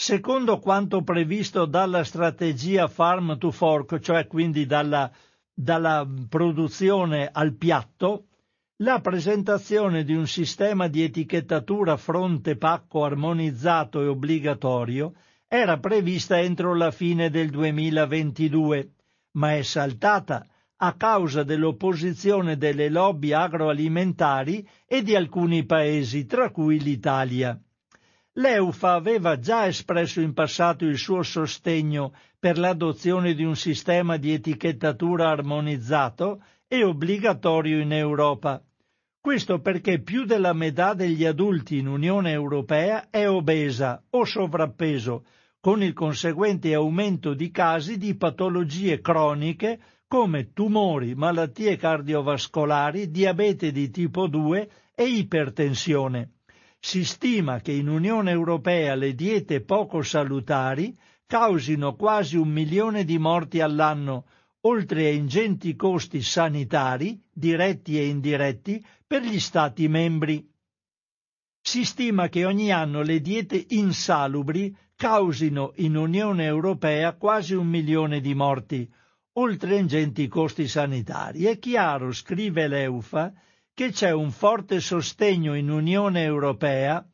Secondo quanto previsto dalla strategia Farm to Fork, cioè quindi dalla, dalla produzione al piatto, la presentazione di un sistema di etichettatura fronte-pacco armonizzato e obbligatorio era prevista entro la fine del 2022, ma è saltata a causa dell'opposizione delle lobby agroalimentari e di alcuni paesi, tra cui l'Italia. L'EUFA aveva già espresso in passato il suo sostegno per l'adozione di un sistema di etichettatura armonizzato e obbligatorio in Europa. Questo perché più della metà degli adulti in Unione Europea è obesa o sovrappeso, con il conseguente aumento di casi di patologie croniche come tumori, malattie cardiovascolari, diabete di tipo 2 e ipertensione. Si stima che in Unione Europea le diete poco salutari causino quasi un milione di morti all'anno, oltre a ingenti costi sanitari, diretti e indiretti, per gli Stati membri. Si stima che ogni anno le diete insalubri causino in Unione Europea quasi un milione di morti, oltre a ingenti costi sanitari. È chiaro, scrive l'EUFA, che c'è un forte sostegno in Unione Europea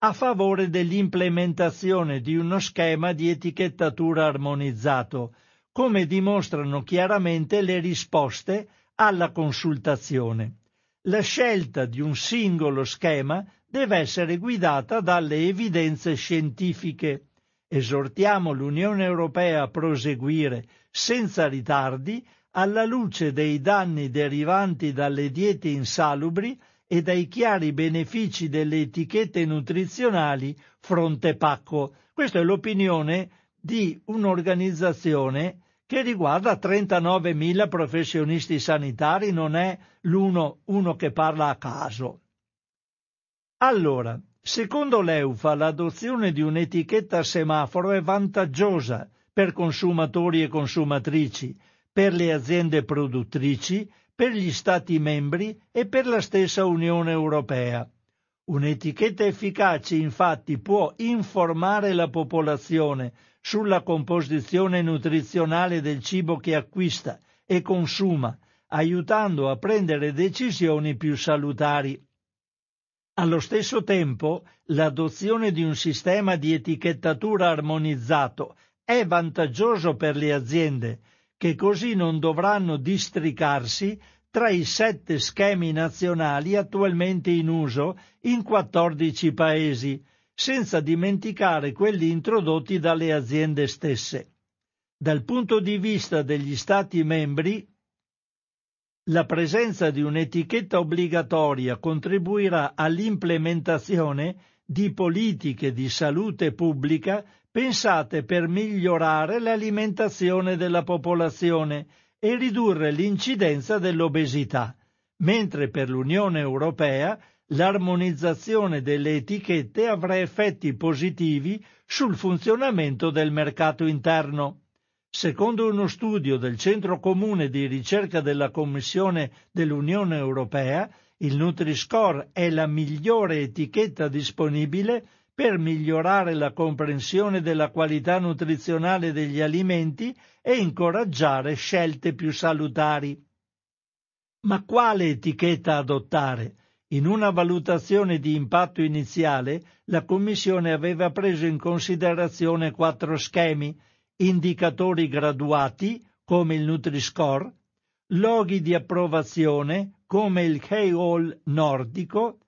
a favore dell'implementazione di uno schema di etichettatura armonizzato, come dimostrano chiaramente le risposte alla consultazione. La scelta di un singolo schema deve essere guidata dalle evidenze scientifiche. Esortiamo l'Unione Europea a proseguire senza ritardi alla luce dei danni derivanti dalle diete insalubri e dai chiari benefici delle etichette nutrizionali fronte pacco. Questa è l'opinione di un'organizzazione che riguarda 39.000 professionisti sanitari, non è l'uno uno che parla a caso. Allora, secondo l'EUFA l'adozione di un'etichetta semaforo è vantaggiosa per consumatori e consumatrici, per le aziende produttrici, per gli Stati membri e per la stessa Unione Europea. Un'etichetta efficace infatti può informare la popolazione sulla composizione nutrizionale del cibo che acquista e consuma, aiutando a prendere decisioni più salutari. Allo stesso tempo, l'adozione di un sistema di etichettatura armonizzato è vantaggioso per le aziende, che così non dovranno districarsi tra i sette schemi nazionali attualmente in uso in 14 paesi, senza dimenticare quelli introdotti dalle aziende stesse. Dal punto di vista degli Stati membri, la presenza di un'etichetta obbligatoria contribuirà all'implementazione di politiche di salute pubblica pensate per migliorare l'alimentazione della popolazione e ridurre l'incidenza dell'obesità, mentre per l'Unione Europea l'armonizzazione delle etichette avrà effetti positivi sul funzionamento del mercato interno. Secondo uno studio del Centro Comune di Ricerca della Commissione dell'Unione Europea, il Nutri-Score è la migliore etichetta disponibile per migliorare la comprensione della qualità nutrizionale degli alimenti e incoraggiare scelte più salutari. Ma quale etichetta adottare? In una valutazione di impatto iniziale, la Commissione aveva preso in considerazione quattro schemi, indicatori graduati, come il Nutri-Score, loghi di approvazione, come il K-All nordico,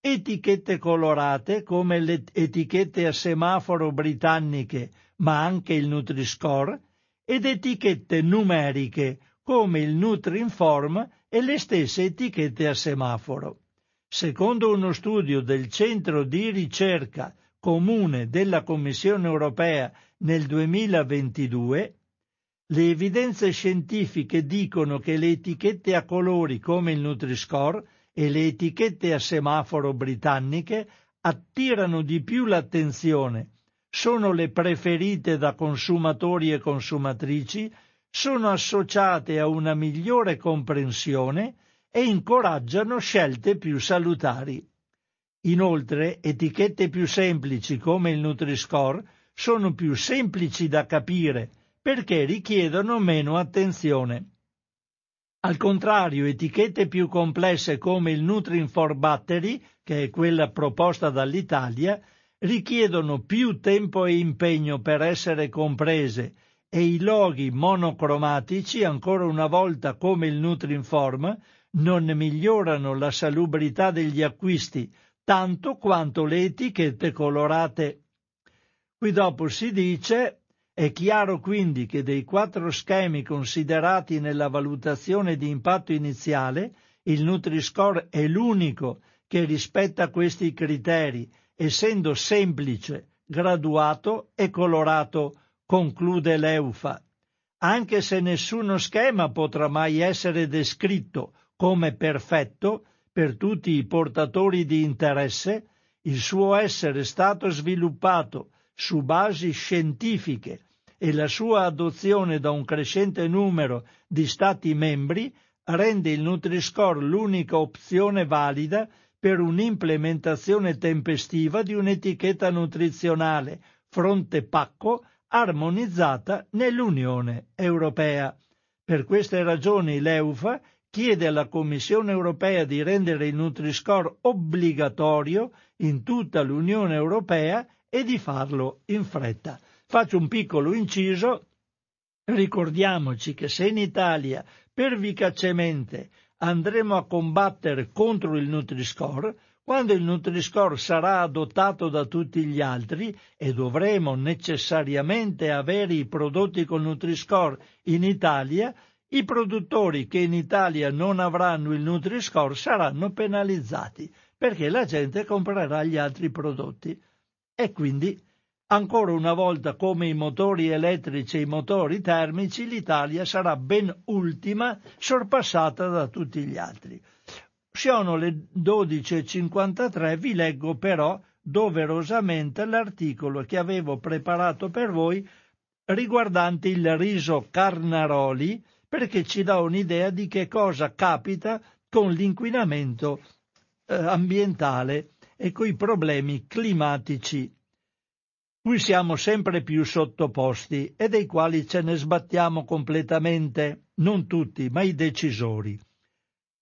etichette colorate come le etichette a semaforo britanniche, ma anche il Nutri-Score, ed etichette numeriche come il Nutri-Inform e le stesse etichette a semaforo. Secondo uno studio del Centro di ricerca comune della Commissione europea nel 2022, le evidenze scientifiche dicono che le etichette a colori come il Nutri-Score e le etichette a semaforo britanniche attirano di più l'attenzione, sono le preferite da consumatori e consumatrici, sono associate a una migliore comprensione e incoraggiano scelte più salutari. Inoltre, etichette più semplici come il Nutri-Score sono più semplici da capire perché richiedono meno attenzione. Al contrario, etichette più complesse come il Nutri-Inform Battery, che è quella proposta dall'Italia, richiedono più tempo e impegno per essere comprese e i loghi monocromatici, ancora una volta come il Nutri-Inform, non migliorano la salubrità degli acquisti tanto quanto le etichette colorate. Qui dopo si dice è chiaro quindi che dei quattro schemi considerati nella valutazione di impatto iniziale, il Nutri-Score è l'unico che rispetta questi criteri, essendo semplice, graduato e colorato, conclude l'EUFA. Anche se nessuno schema potrà mai essere descritto come perfetto per tutti i portatori di interesse, il suo essere stato sviluppato su basi scientifiche e la sua adozione da un crescente numero di Stati membri rende il Nutri-Score l'unica opzione valida per un'implementazione tempestiva di un'etichetta nutrizionale fronte pacco armonizzata nell'Unione Europea. Per queste ragioni l'EUFA chiede alla Commissione europea di rendere il Nutri-Score obbligatorio in tutta l'Unione Europea e di farlo in fretta. Faccio un piccolo inciso. Ricordiamoci che se in Italia pervicacemente andremo a combattere contro il Nutri-Score, quando il Nutri-Score sarà adottato da tutti gli altri e dovremo necessariamente avere i prodotti con Nutri-Score in Italia, i produttori che in Italia non avranno il Nutri-Score saranno penalizzati perché la gente comprerà gli altri prodotti e quindi Ancora una volta, come i motori elettrici e i motori termici, l'Italia sarà ben ultima, sorpassata da tutti gli altri. Sono le 12.53, vi leggo però doverosamente l'articolo che avevo preparato per voi riguardante il riso Carnaroli, perché ci dà un'idea di che cosa capita con l'inquinamento eh, ambientale e con i problemi climatici cui siamo sempre più sottoposti e dei quali ce ne sbattiamo completamente, non tutti, ma i decisori.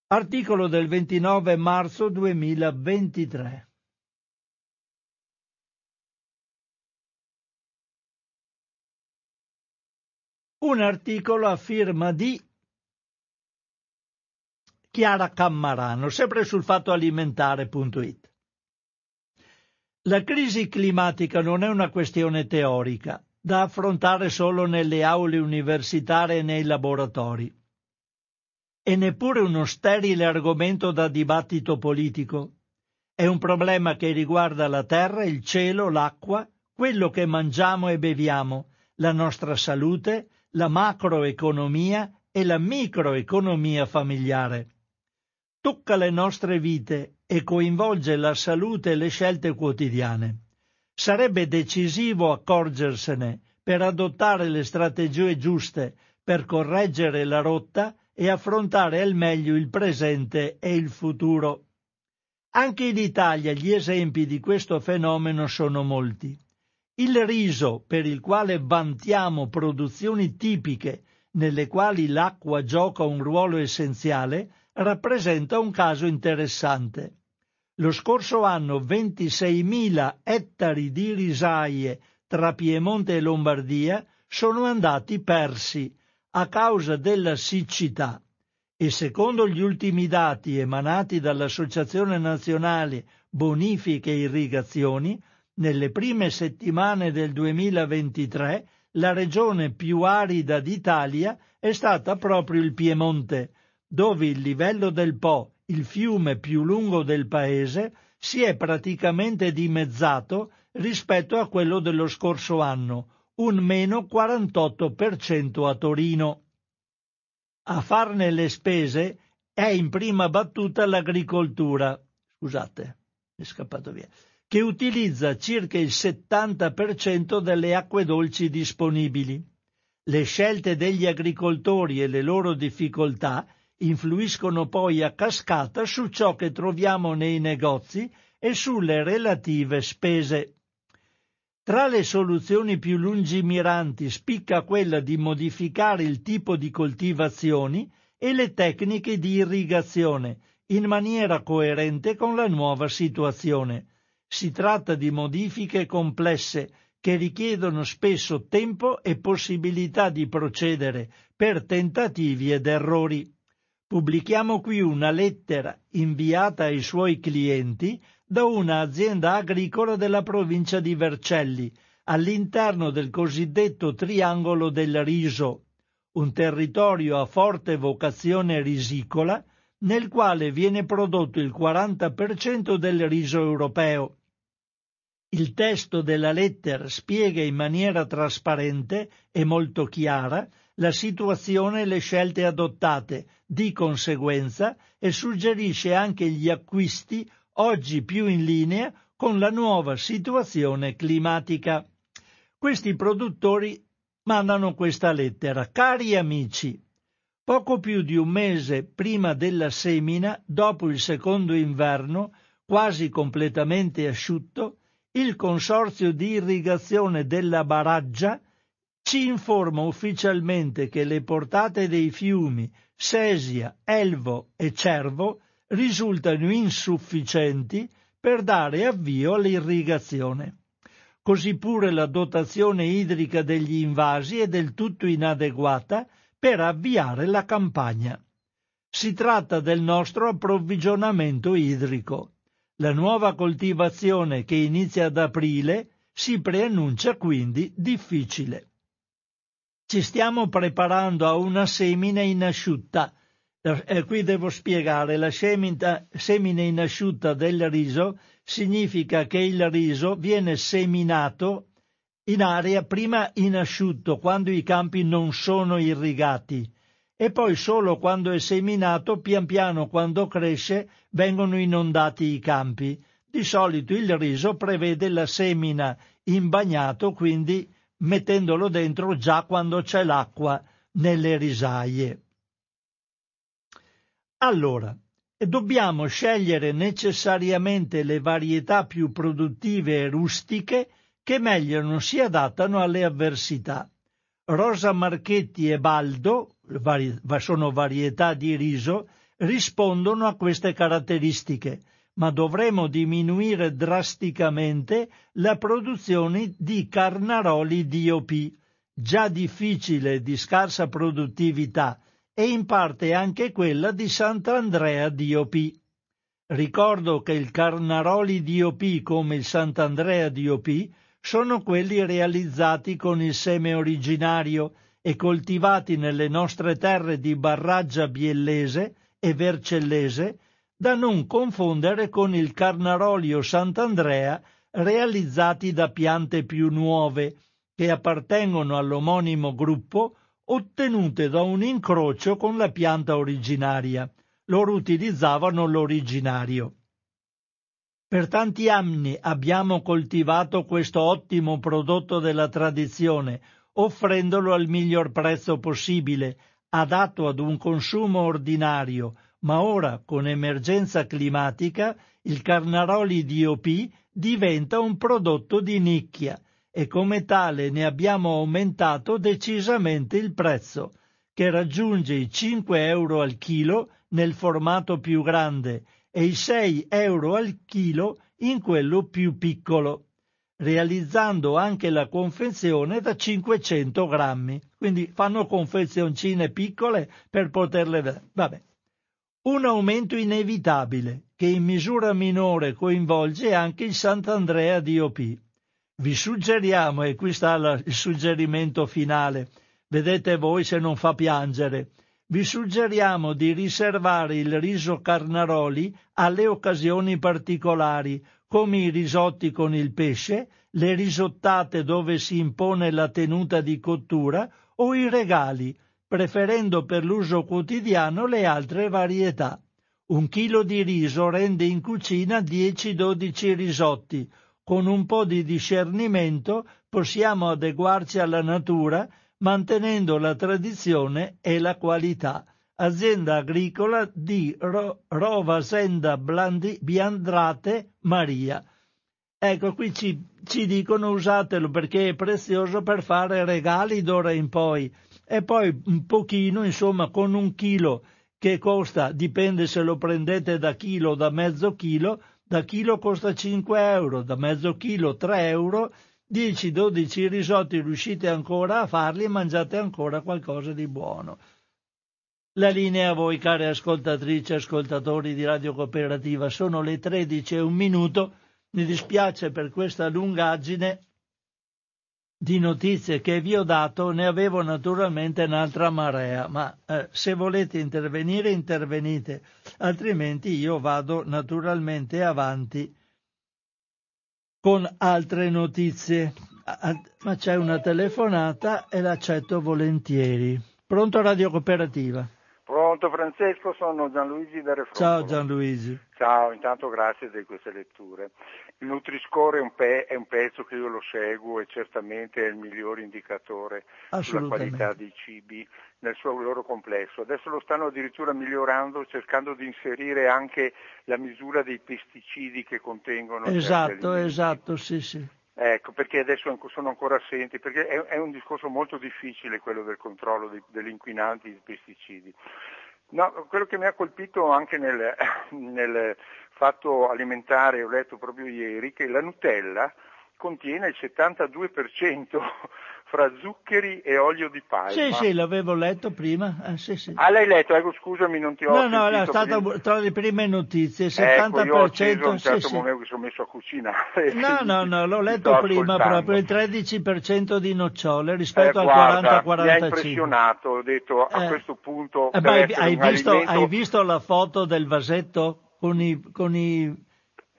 Articolo del 29 marzo 2023. Un articolo a firma di Chiara Cammarano, sempre sul fattoalimentare.it. La crisi climatica non è una questione teorica, da affrontare solo nelle aule universitarie e nei laboratori. E neppure uno sterile argomento da dibattito politico. È un problema che riguarda la terra, il cielo, l'acqua, quello che mangiamo e beviamo, la nostra salute, la macroeconomia e la microeconomia familiare. Tocca le nostre vite e coinvolge la salute e le scelte quotidiane. Sarebbe decisivo accorgersene per adottare le strategie giuste per correggere la rotta e affrontare al meglio il presente e il futuro. Anche in Italia gli esempi di questo fenomeno sono molti. Il riso, per il quale vantiamo produzioni tipiche nelle quali l'acqua gioca un ruolo essenziale, rappresenta un caso interessante. Lo scorso anno 26.000 ettari di risaie tra Piemonte e Lombardia sono andati persi a causa della siccità e secondo gli ultimi dati emanati dall'Associazione Nazionale Bonifiche e Irrigazioni, nelle prime settimane del 2023 la regione più arida d'Italia è stata proprio il Piemonte, dove il livello del Po, il fiume più lungo del paese, si è praticamente dimezzato rispetto a quello dello scorso anno, un meno 48% a Torino. A farne le spese è in prima battuta l'agricoltura, scusate, è scappato via, che utilizza circa il 70% delle acque dolci disponibili. Le scelte degli agricoltori e le loro difficoltà influiscono poi a cascata su ciò che troviamo nei negozi e sulle relative spese. Tra le soluzioni più lungimiranti spicca quella di modificare il tipo di coltivazioni e le tecniche di irrigazione in maniera coerente con la nuova situazione. Si tratta di modifiche complesse che richiedono spesso tempo e possibilità di procedere per tentativi ed errori. Pubblichiamo qui una lettera inviata ai suoi clienti da un'azienda agricola della provincia di Vercelli, all'interno del cosiddetto Triangolo del Riso, un territorio a forte vocazione risicola nel quale viene prodotto il 40% del riso europeo. Il testo della lettera spiega in maniera trasparente e molto chiara la situazione e le scelte adottate di conseguenza e suggerisce anche gli acquisti oggi più in linea con la nuova situazione climatica. Questi produttori mandano questa lettera. Cari amici, poco più di un mese prima della semina, dopo il secondo inverno, quasi completamente asciutto, il consorzio di irrigazione della Baraggia ci informa ufficialmente che le portate dei fiumi Sesia, Elvo e Cervo risultano insufficienti per dare avvio all'irrigazione. Così pure la dotazione idrica degli invasi è del tutto inadeguata per avviare la campagna. Si tratta del nostro approvvigionamento idrico. La nuova coltivazione che inizia ad aprile si preannuncia quindi difficile. Ci stiamo preparando a una semina in asciutta eh, qui devo spiegare, la semina, semina in asciutta del riso significa che il riso viene seminato in aria prima in asciutto, quando i campi non sono irrigati, e poi solo quando è seminato, pian piano quando cresce, vengono inondati i campi. Di solito il riso prevede la semina in bagnato, quindi mettendolo dentro già quando c'è l'acqua nelle risaie. Allora, dobbiamo scegliere necessariamente le varietà più produttive e rustiche che meglio non si adattano alle avversità. Rosa Marchetti e Baldo, sono varietà di riso, rispondono a queste caratteristiche, ma dovremo diminuire drasticamente la produzione di carnaroli DOP, già difficile di scarsa produttività e in parte anche quella di Sant'Andrea DOP. Ricordo che il Carnaroli DOP come il Sant'Andrea DOP sono quelli realizzati con il seme originario e coltivati nelle nostre terre di Barraggia Biellese e Vercellese, da non confondere con il Carnarolio Sant'Andrea realizzati da piante più nuove, che appartengono all'omonimo gruppo ottenute da un incrocio con la pianta originaria. Loro utilizzavano l'originario. Per tanti anni abbiamo coltivato questo ottimo prodotto della tradizione, offrendolo al miglior prezzo possibile, adatto ad un consumo ordinario, ma ora, con emergenza climatica, il Carnaroli DOP diventa un prodotto di nicchia e come tale ne abbiamo aumentato decisamente il prezzo, che raggiunge i 5 euro al chilo nel formato più grande e i 6 euro al chilo in quello più piccolo. realizzando anche la confezione da 500 grammi. Quindi fanno confezioncine piccole per poterle... Vabbè. Un aumento inevitabile che in misura minore coinvolge anche il Sant'Andrea DOP. Vi suggeriamo, e qui sta il suggerimento finale, vedete voi se non fa piangere, vi suggeriamo di riservare il riso Carnaroli alle occasioni particolari, come i risotti con il pesce, le risottate dove si impone la tenuta di cottura o i regali, preferendo per l'uso quotidiano le altre varietà. Un chilo di riso rende in cucina 10-12 risotti. Con un po' di discernimento possiamo adeguarci alla natura mantenendo la tradizione e la qualità. Azienda agricola di Ro- Rovasenda Biandrate Maria. Ecco, qui ci, ci dicono usatelo perché è prezioso per fare regali d'ora in poi. E poi un pochino, insomma, con un chilo che costa, dipende se lo prendete da chilo o da mezzo chilo, da chilo costa 5 euro, da mezzo chilo 3 euro 10-12 risotti riuscite ancora a farli e mangiate ancora qualcosa di buono. La linea a voi, care ascoltatrici e ascoltatori di Radio Cooperativa, sono le 13 e un minuto. Mi dispiace per questa lungaggine di notizie che vi ho dato, ne avevo naturalmente un'altra marea, ma eh, se volete intervenire intervenite, altrimenti io vado naturalmente avanti con altre notizie. Ma c'è una telefonata e l'accetto volentieri. Pronto Radio Cooperativa? Pronto Francesco, sono Gianluigi da Refrontolo. Ciao Gianluigi. Ciao, intanto grazie di queste letture. Il Nutri-Score è un, pe- è un, pezzo che io lo seguo e certamente è il miglior indicatore sulla qualità dei cibi nel suo loro complesso. Adesso lo stanno addirittura migliorando cercando di inserire anche la misura dei pesticidi che contengono. Esatto, esatto, sì, sì. Ecco, perché adesso sono ancora assenti, perché è, un discorso molto difficile quello del controllo degli inquinanti e dei pesticidi. No, quello che mi ha colpito anche nel, [laughs] nel fatto alimentare, ho letto proprio ieri, che la Nutella contiene il 72% fra zuccheri e olio di palma. Sì, sì, l'avevo letto prima. Eh, sì, sì. Ah, l'hai letto? Ecco, scusami, non ti ho No, no, è stata prima. tra le prime notizie, 70%. Ecco, io ho acceso un certo sì, momento che sono messo a cucinare. No, no, no, l'ho letto prima proprio, il 13% di nocciole rispetto eh, al 40-45%. Mi ha impressionato, ho detto a eh, questo punto... Eh, hai, hai, visto, alimento... hai visto la foto del vasetto con i, con i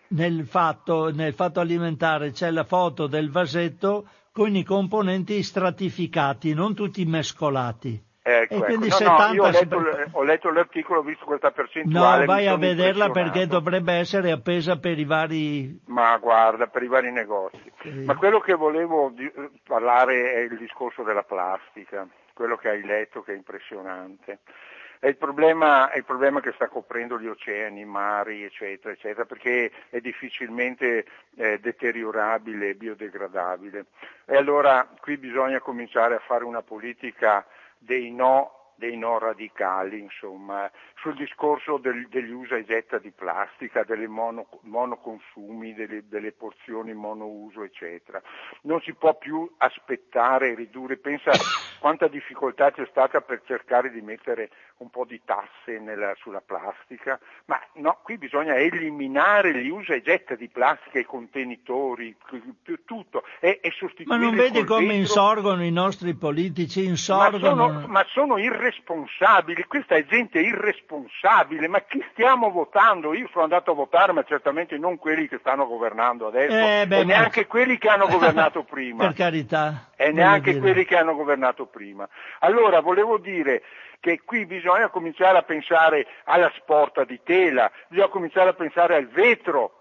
nel fatto, nel fatto alimentare c'è la foto del vasetto con i componenti stratificati, non tutti mescolati. Ecco, e quindi ecco. no, 70... no, io ho letto, ho letto, l'articolo, ho visto questa percentuale. No, vai a vederla perché dovrebbe essere appesa per i vari... Ma guarda, per i vari negozi. Sì. Ma quello che volevo di, parlare è il discorso della plastica, quello che hai letto che è impressionante. È il, problema, è il problema che sta coprendo gli oceani, i mari, eccetera, eccetera, perché è difficilmente eh, deteriorabile biodegradabile. E allora qui bisogna cominciare a fare una politica dei no dei no radicali, insomma, sul discorso del, degli usa e getta di plastica, delle mono, monoconsumi, delle, delle, porzioni monouso, eccetera. Non si può più aspettare e ridurre, pensa quanta difficoltà c'è stata per cercare di mettere un po' di tasse nella, sulla plastica, ma no, qui bisogna eliminare gli usa e getta di plastica, i contenitori, tutto, e, e sostituire Ma non vedi come vetro. insorgono i nostri politici? Insorgono... Ma sono, ma sono irresponsabili, questa è gente irresponsabile, ma chi stiamo votando? Io sono andato a votare, ma certamente non quelli che stanno governando adesso, eh, beh, e neanche ma... quelli che hanno [laughs] governato prima. per carità. E neanche quelli che hanno governato prima. Allora, volevo dire che qui bisogna cominciare a pensare alla sporta di tela, bisogna cominciare a pensare al vetro,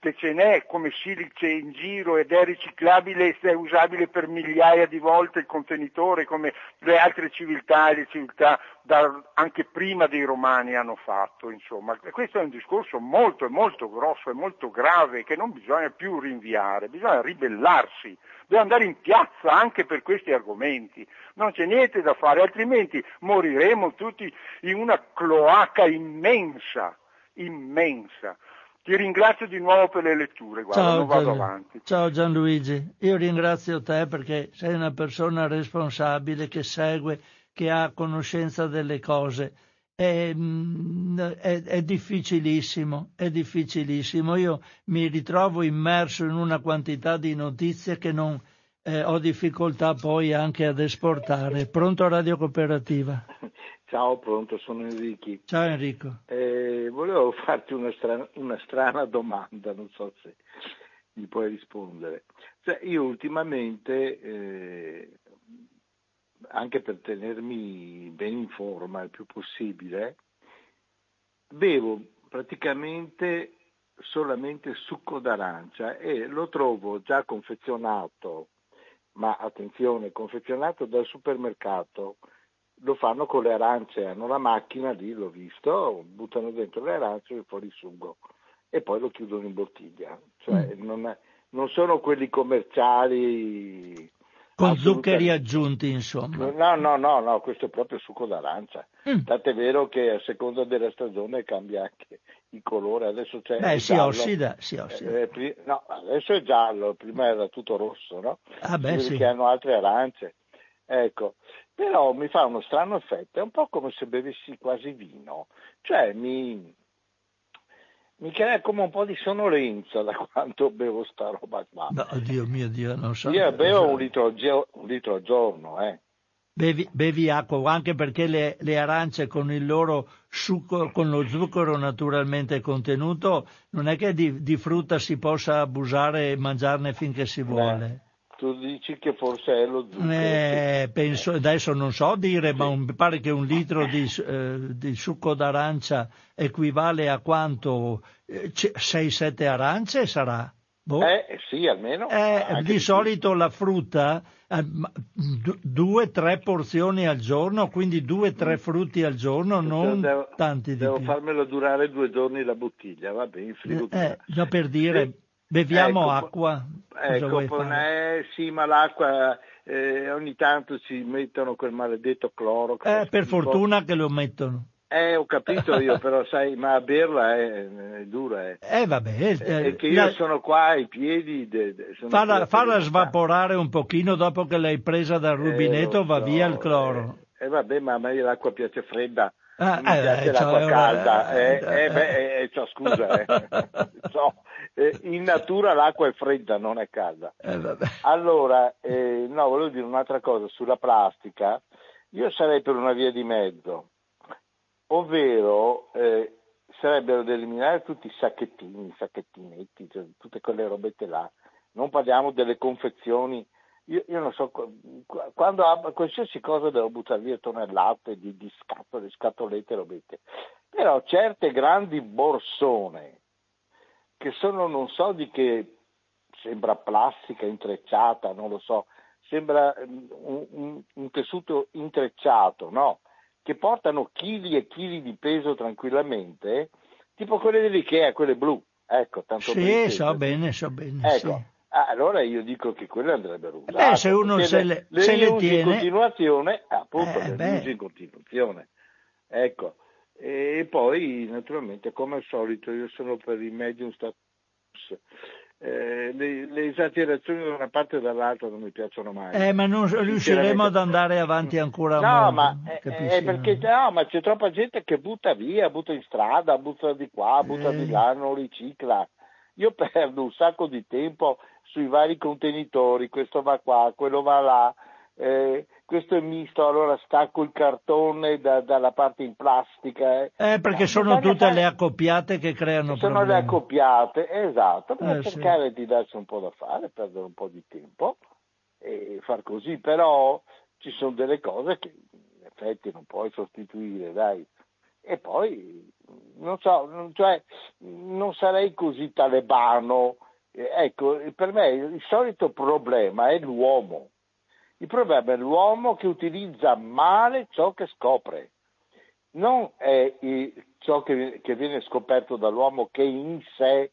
che ce n'è come silice in giro ed è riciclabile e è usabile per migliaia di volte il contenitore come le altre civiltà, le civiltà da, anche prima dei romani hanno fatto, insomma. questo è un discorso molto, molto grosso e molto grave che non bisogna più rinviare, bisogna ribellarsi, bisogna andare in piazza anche per questi argomenti, non c'è niente da fare, altrimenti moriremo tutti in una cloaca immensa, immensa Ti ringrazio di nuovo per le letture, guarda, Ciao, vado Gian... avanti. Ciao Gianluigi, io ringrazio te perché sei una persona responsabile che segue, che ha conoscenza delle cose. È, mm, è, è, difficilissimo, è difficilissimo. Io mi ritrovo immerso in una quantità di notizie che non eh, ho difficoltà poi anche ad esportare. Pronto Radio Cooperativa? [laughs] Ciao, pronto, sono Enrico. Ciao Enrico. Eh, volevo farti una strana, una strana, domanda, non so se mi puoi rispondere. Cioè, io ultimamente, eh, anche per tenermi ben in forma il più possibile, bevo praticamente solamente succo d'arancia e lo trovo già confezionato, ma attenzione, confezionato dal supermercato lo fanno con le arance, hanno la macchina lì, l'ho visto, buttano dentro le arance e fuori il sugo e poi lo chiudono in bottiglia. Cioè, mm. non, è, non, sono quelli commerciali. Con zuccheri aggiunti, insomma. No, no, no, no, questo è proprio succo d'arancia. Mm. Tant'è vero che a seconda della stagione cambia anche il colore. Adesso c'è Beh, si ossida, si ossida. Eh, eh, no, adesso è giallo, prima era tutto rosso, no? Ah, beh, sì. che hanno altre arance. Ecco, però mi fa uno strano effetto, è un po' come se bevessi quasi vino, cioè mi, mi crea come un po' di sonnolenza da quanto bevo sta roba qua. No, Dio mio Dio, non so. Io bevo un litro, un litro al giorno, eh. Bevi, bevi, acqua anche perché le, le, arance con il loro succo, con lo zucchero naturalmente contenuto, non è che di, di frutta si possa abusare e mangiarne finché si vuole. Tu dici che forse è lo zucchero. Eh, penso, adesso non so dire, sì. ma mi pare che un litro di, eh, di, succo d'arancia equivale a quanto? Eh, 6-7 arance sarà? Boh. Eh sì, almeno. Eh, di solito la frutta, eh, due o tre porzioni al giorno, quindi due o tre mm. frutti al giorno, non devo, tanti di devo più. Devo farmelo durare due giorni la bottiglia, va bene, in frigo. Eh, già per dire... Beviamo ecco, acqua. Ecco, eh, sì, ma l'acqua eh, ogni tanto ci mettono quel maledetto cloro. Eh, per fortuna che lo mettono. Eh, ho capito io, [laughs] però sai, ma a berla è, è dura. Eh, eh vabbè. Eh, è che io la... sono qua ai piedi. De, de, farla, farla svaporare un pochino dopo che l'hai presa dal eh, rubinetto, va so, via il cloro. Eh, eh, vabbè, ma a me l'acqua piace fredda. Ah, mi piace l'acqua calda. Eh, beh, scusa. [laughs] so, eh, in natura l'acqua è fredda, non è calda. Eh, allora, eh, no, volevo dire un'altra cosa sulla plastica. Io sarei per una via di mezzo, ovvero eh, sarebbero da eliminare tutti i sacchettini, i sachettinetti, cioè, tutte quelle robette là. Non parliamo delle confezioni. Io, io non so, quando qualsiasi cosa devo buttare via tonnellate di, di scatole, scatolette, robette. Però certe grandi borsone che sono non so di che, sembra plastica intrecciata, non lo so, sembra mm, un, un, un tessuto intrecciato, no? Che portano chili e chili di peso tranquillamente, tipo quelle dell'Ikea, quelle blu. Ecco, tanto Sì, so bene, so bene. Ecco. Sì. Allora io dico che quelle andrebbero usate. Beh, se uno se le, le, se le tiene... in continuazione, appunto, eh, le usi in continuazione. Ecco. E poi, naturalmente, come al solito, io sono per i medium status eh, le, le, esagerazioni da una parte e dall'altra non mi piacciono mai. Eh, ma non riusciremo ad andare avanti ancora no. Ma, eh, perché, no, ma c'è troppa gente che butta via, butta in strada, butta di qua, butta di là, non ricicla. Io perdo un sacco di tempo sui vari contenitori, questo va qua, quello va là, eh, questo è misto, allora stacco il cartone da, dalla parte in plastica. Eh, eh perché no, sono tutte fare... le accoppiate che creano sono problemi. Sono le accoppiate, esatto, per eh, cercare sì. di darsi un po' da fare, perdere un po' di tempo e far così, però ci sono delle cose che in effetti non puoi sostituire, dai. E poi, non so, cioè, non sarei così talebano. Ecco, per me il solito problema è l'uomo il problema è l'uomo che utilizza male ciò che scopre. Non è ciò che, che viene scoperto dall'uomo che in sé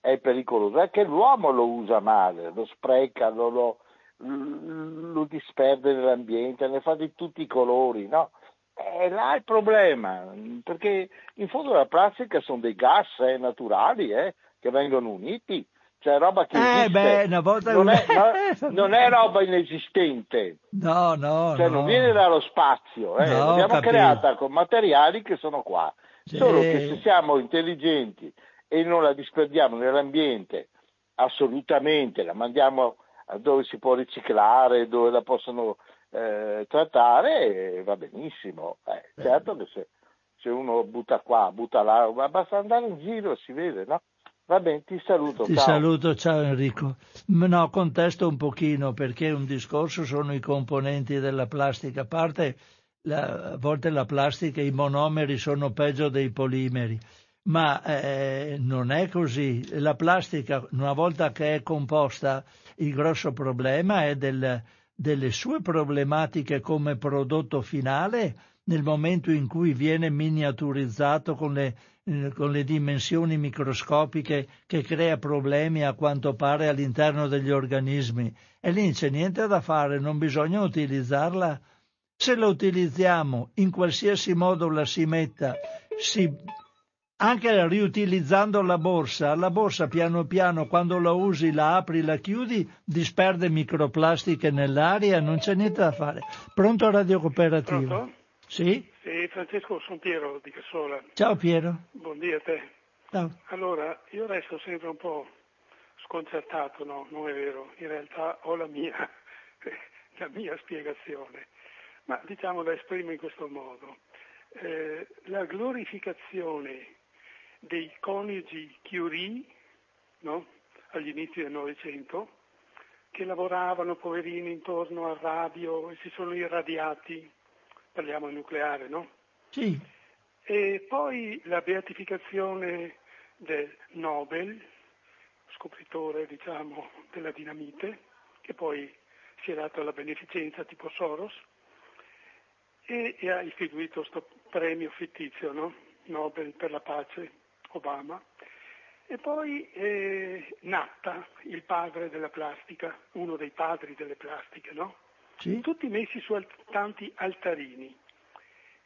è pericoloso, è che l'uomo lo usa male, lo spreca, lo, lo, lo disperde nell'ambiente, ne fa di tutti i colori, no? è là il problema, perché in fondo la plastica sono dei gas eh, naturali eh, che vengono uniti, cioè roba che eh, beh, non, è, no, [laughs] non, è, roba inesistente. No, no, cioè, no. non viene dallo spazio, eh. No, l'abbiamo capito. creata con materiali che sono qua. Sì. Solo che se siamo intelligenti e non la disperdiamo nell'ambiente, assolutamente, la mandiamo dove si può riciclare, dove la possono eh, trattare, va benissimo. Eh, certo che se, se, uno butta qua, butta là, ma basta andare in giro, si vede, no? Va bene, ti saluto. Ti ciao. saluto, ciao Enrico. No, contesto un pochino perché un discorso sono i componenti della plastica. A parte, la, a volte la plastica, i monomeri sono peggio dei polimeri, ma eh, non è così. La plastica, una volta che è composta, il grosso problema è del, delle sue problematiche come prodotto finale nel momento in cui viene miniaturizzato con le, eh, con le, dimensioni microscopiche che crea problemi a quanto pare all'interno degli organismi. E lì c'è niente da fare, non bisogna utilizzarla. Se la utilizziamo in qualsiasi modo la si metta, si anche riutilizzando la borsa, la borsa piano piano quando la usi, la apri, la chiudi, disperde microplastiche nell'aria, non c'è niente da fare. Pronto Radio Cooperativa? Pronto? Sì? Sì, Francesco, sono Piero di Cassola. Ciao Piero. Buondì a te. Ciao. Allora, io resto sempre un po' sconcertato, no, non è vero, in realtà ho la mia, [laughs] la mia spiegazione, ma diciamo la esprimo in questo modo. Eh, la glorificazione dei coniugi Curie, no? agli inizi del Novecento, che lavoravano poverini intorno al radio e si sono irradiati, parliamo del nucleare, no? Sì. E poi la beatificazione del Nobel, scopritore diciamo della dinamite, che poi si è dato alla beneficenza tipo Soros, e, e ha istituito questo premio fittizio, no? Nobel per la pace, Obama. E poi eh, Natta, il padre della plastica, uno dei padri delle plastiche, no? Sì. Tutti messi su tanti altarini.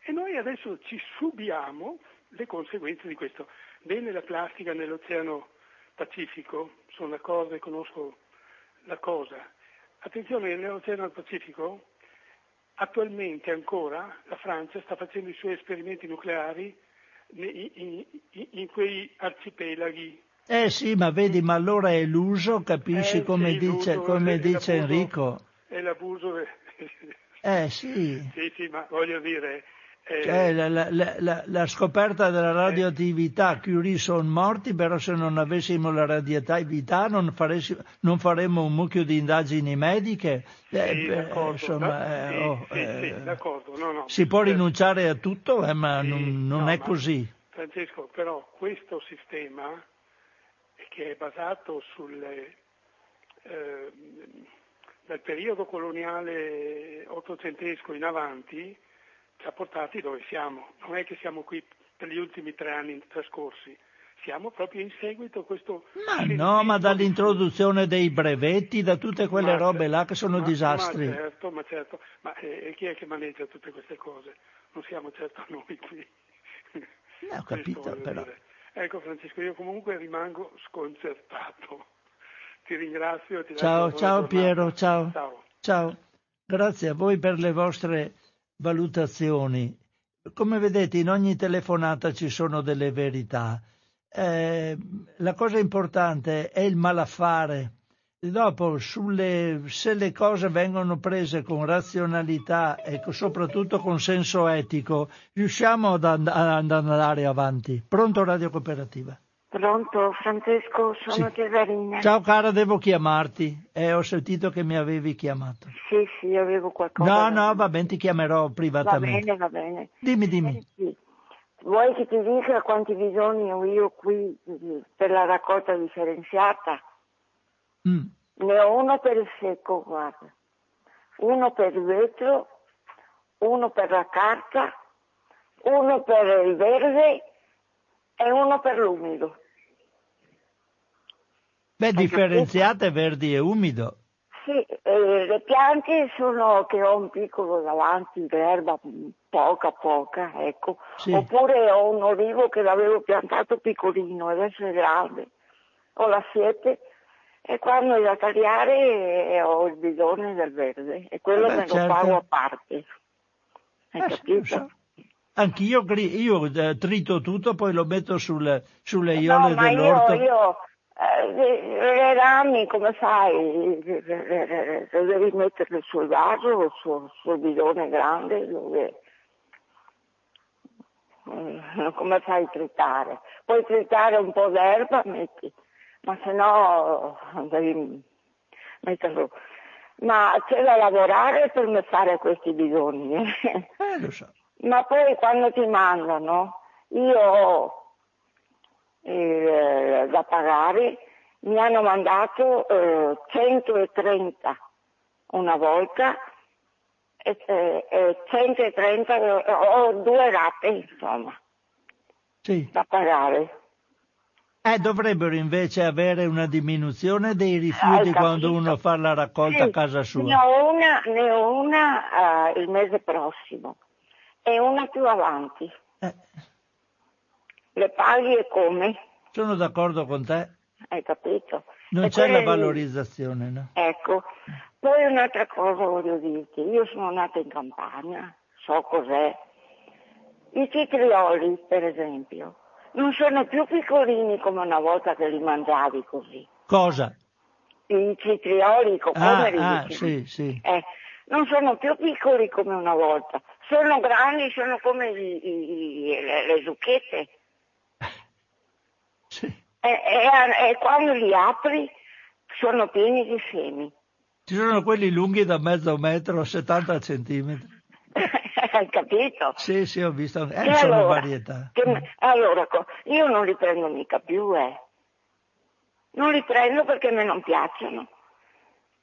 E noi adesso ci subiamo le conseguenze di questo. Bene la plastica nell'Oceano Pacifico, sono d'accordo e conosco la cosa. Attenzione, nell'Oceano Pacifico attualmente ancora la Francia sta facendo i suoi esperimenti nucleari in, in, in quei arcipelaghi. Eh sì, ma vedi, ma allora è l'uso, capisci Eh, come dice, come dice. Enrico? E l'abuso. Eh sì. sì, sì, ma voglio dire. eh, Cioè, la, la- la- la- scoperta della radioattività, Curie sono morti, però se non avessimo la radioattività non, non faremmo un mucchio di indagini mediche. Eh, d'accordo, insomma, da- eh, sì, oh, sì, eh, sì, d'accordo, no, no. si può Eh, rinunciare a tutto, eh, ma non, non no, è ma- così. Francesco, però questo sistema che è basato sulle, eh, dal periodo coloniale ottocentesco in avanti ci ha portati dove siamo. Non è che siamo qui per gli ultimi tre anni trascorsi, siamo proprio in seguito a questo... Ma no, ma dall'introduzione dei brevetti, da tutte quelle Ma- robe là che sono ma- disastri. Ma certo, ma certo, ma eh, chi è che maneggia tutte queste cose? Non siamo certo noi qui. Eh, ho capito, però. Ecco Francesco, io comunque rimango sconcertato. Ti ringrazio. Ti Ciao, ciao Piero, ciao. Ciao. Ciao, grazie a voi per le vostre valutazioni. Come vedete in ogni telefonata ci sono delle verità. Eh, la cosa importante è il malaffare. Dopo, sulle- se le cose vengono prese con razionalità e co- soprattutto con senso etico, riusciamo ad, and- ad andare avanti. Pronto Radio Cooperativa? Pronto Francesco, sono Sì. Cesarina. Ciao cara, devo chiamarti. Eh, ho sentito che mi avevi chiamato. Sì, sì, avevo qualcosa. No, da- no, va bene, ti chiamerò Va privatamente. bene, va bene. Dimmi, dimmi. Senti, vuoi che ti dica quanti bisogni ho io qui eh, per la raccolta differenziata? Mm. Ne ho uno per il secco, guarda. Uno per il vetro, uno per la carta, uno per il verde e uno per l'umido. Beh, differenziate verdi e umido. Sì, eh, le piante sono che ho un piccolo davanti, l'erba poca poca, ecco. Sì. Oppure ho un olivo che l'avevo piantato piccolino, adesso è grande. Ho la siepe e quando è da tagliare eh, ho il bidone del verde e quello Beh, me certo. lo pago a parte. Hai Eh, capito? so. Anch'io io, eh, trito tutto, poi lo metto sul- sulle No, iole ma io, dell'orto. io eh, le, rami come fai? Le devi metterle sul vaso, sul, sul bidone grande dove eh, [laughs] come fai a tritare? Puoi tritare un po' d'erba, metti, ma se no devi metterlo. Ma c'è da lavorare per fare questi bidoni. eh. Eh, lo so. Ma poi quando ti mandano, io ho eh, da pagare, mi hanno mandato eh, 130 una volta e, e- e 130 eh, ho due rate insomma Sì. da pagare. Eh, dovrebbero invece avere una diminuzione dei rifiuti capito? quando uno fa la raccolta Sì, a casa Ne sua. ho una, ne ho una eh, il mese prossimo e una più avanti. Eh, Le paghi e come? sono d'accordo con te. Hai capito? Non E c'è la quelle lì- valorizzazione, no? Ecco, poi un'altra cosa voglio dirti, io sono nata in campagna, so cos'è. I citrioli, per esempio, non sono più piccolini come una volta che li mangiavi così. Cosa? I citrioli, i Ah, cocomeri, ah, dici. sì, sì. Eh, non sono più piccoli come una volta, sono grandi, sono come i- i- i- le, le zucchette. [laughs] sì. E, e- e quando li apri sono pieni di semi. Ci sono quelli lunghi da mezzo metro, 70 centimetri. [laughs] Hai capito? Sì, sì, ho visto. Eh, E sono allora, varietà. che allora, io non li prendo mica più, eh. Non li prendo perché me non piacciono.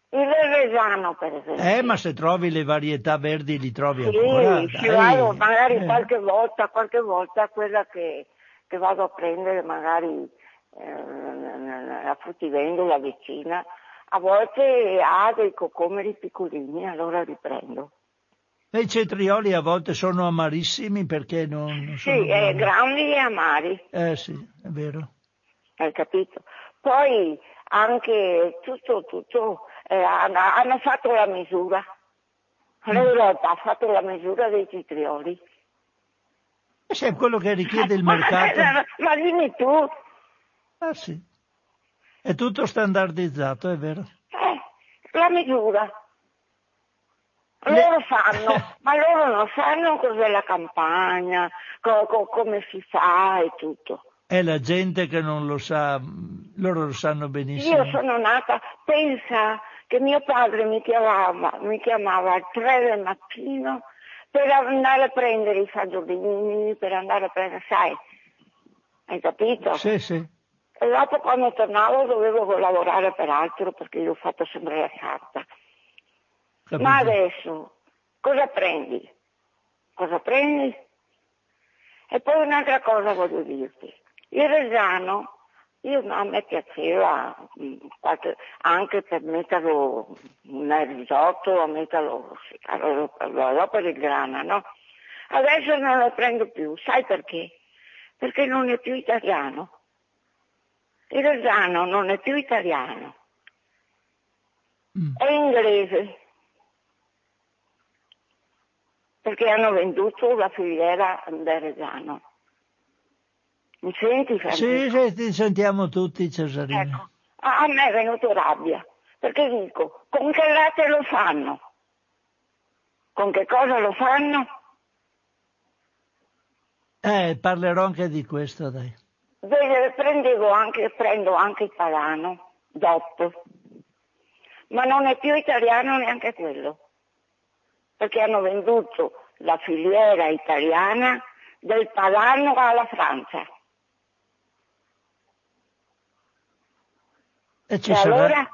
Il reggiano, per esempio. Eh, ma se trovi le varietà verdi li trovi Sì, ancora. dai. vado magari Eh. qualche volta, qualche volta quella che, che vado a prendere magari eh, la fruttivendola vicina, a volte ha dei cocomeri piccolini, allora li prendo. E i cetrioli a volte sono amarissimi perché non, non sono Sì, eh, grandi e amari. Eh sì, è vero. Hai capito? Poi anche tutto, tutto, eh, hanno, fatto la misura. L'Europa ha fatto la misura dei citrioli. E se è quello che richiede il [laughs] Ma- mercato. [laughs] Ma dimmi tu, Ah sì. È tutto standardizzato, è vero. eh, la misura. Loro sanno, [laughs] ma loro non sanno cos'è la campagna, co- co- come si fa e tutto. È la gente che non lo sa, loro lo sanno benissimo. Io sono nata, pensa che mio padre mi chiamava, mi chiamava alle 3 del mattino per andare a prendere i fagiolini, per andare a prendere, sai, hai capito? Sì, sì. E dopo quando tornavo dovevo lavorare per altro perché io ho fatto sempre la carta. capito. Ma adesso cosa prendi? Cosa prendi? E poi un'altra cosa voglio dirti. Il Reggiano, io, a me piaceva qualche- anche per metterlo nel risotto, a metterlo allora, per il grana, no? Adesso non lo prendo più, sai perché? Perché non è più italiano. Il Reggiano non è più italiano, Mm. è inglese perché hanno venduto la filiera del Reggiano. Mi senti? Sì, sì, ti sentiamo tutti, Cesarino. Ecco, a a me è venuto rabbia, perché dico, con che latte lo fanno? Con che cosa lo fanno? Eh, parlerò anche di questo, dai. Vede, prendevo anche, prendo anche il palano, DOP, ma non è più italiano neanche quello, perché hanno venduto la filiera italiana del palano alla Francia. E ci E sarà... allora?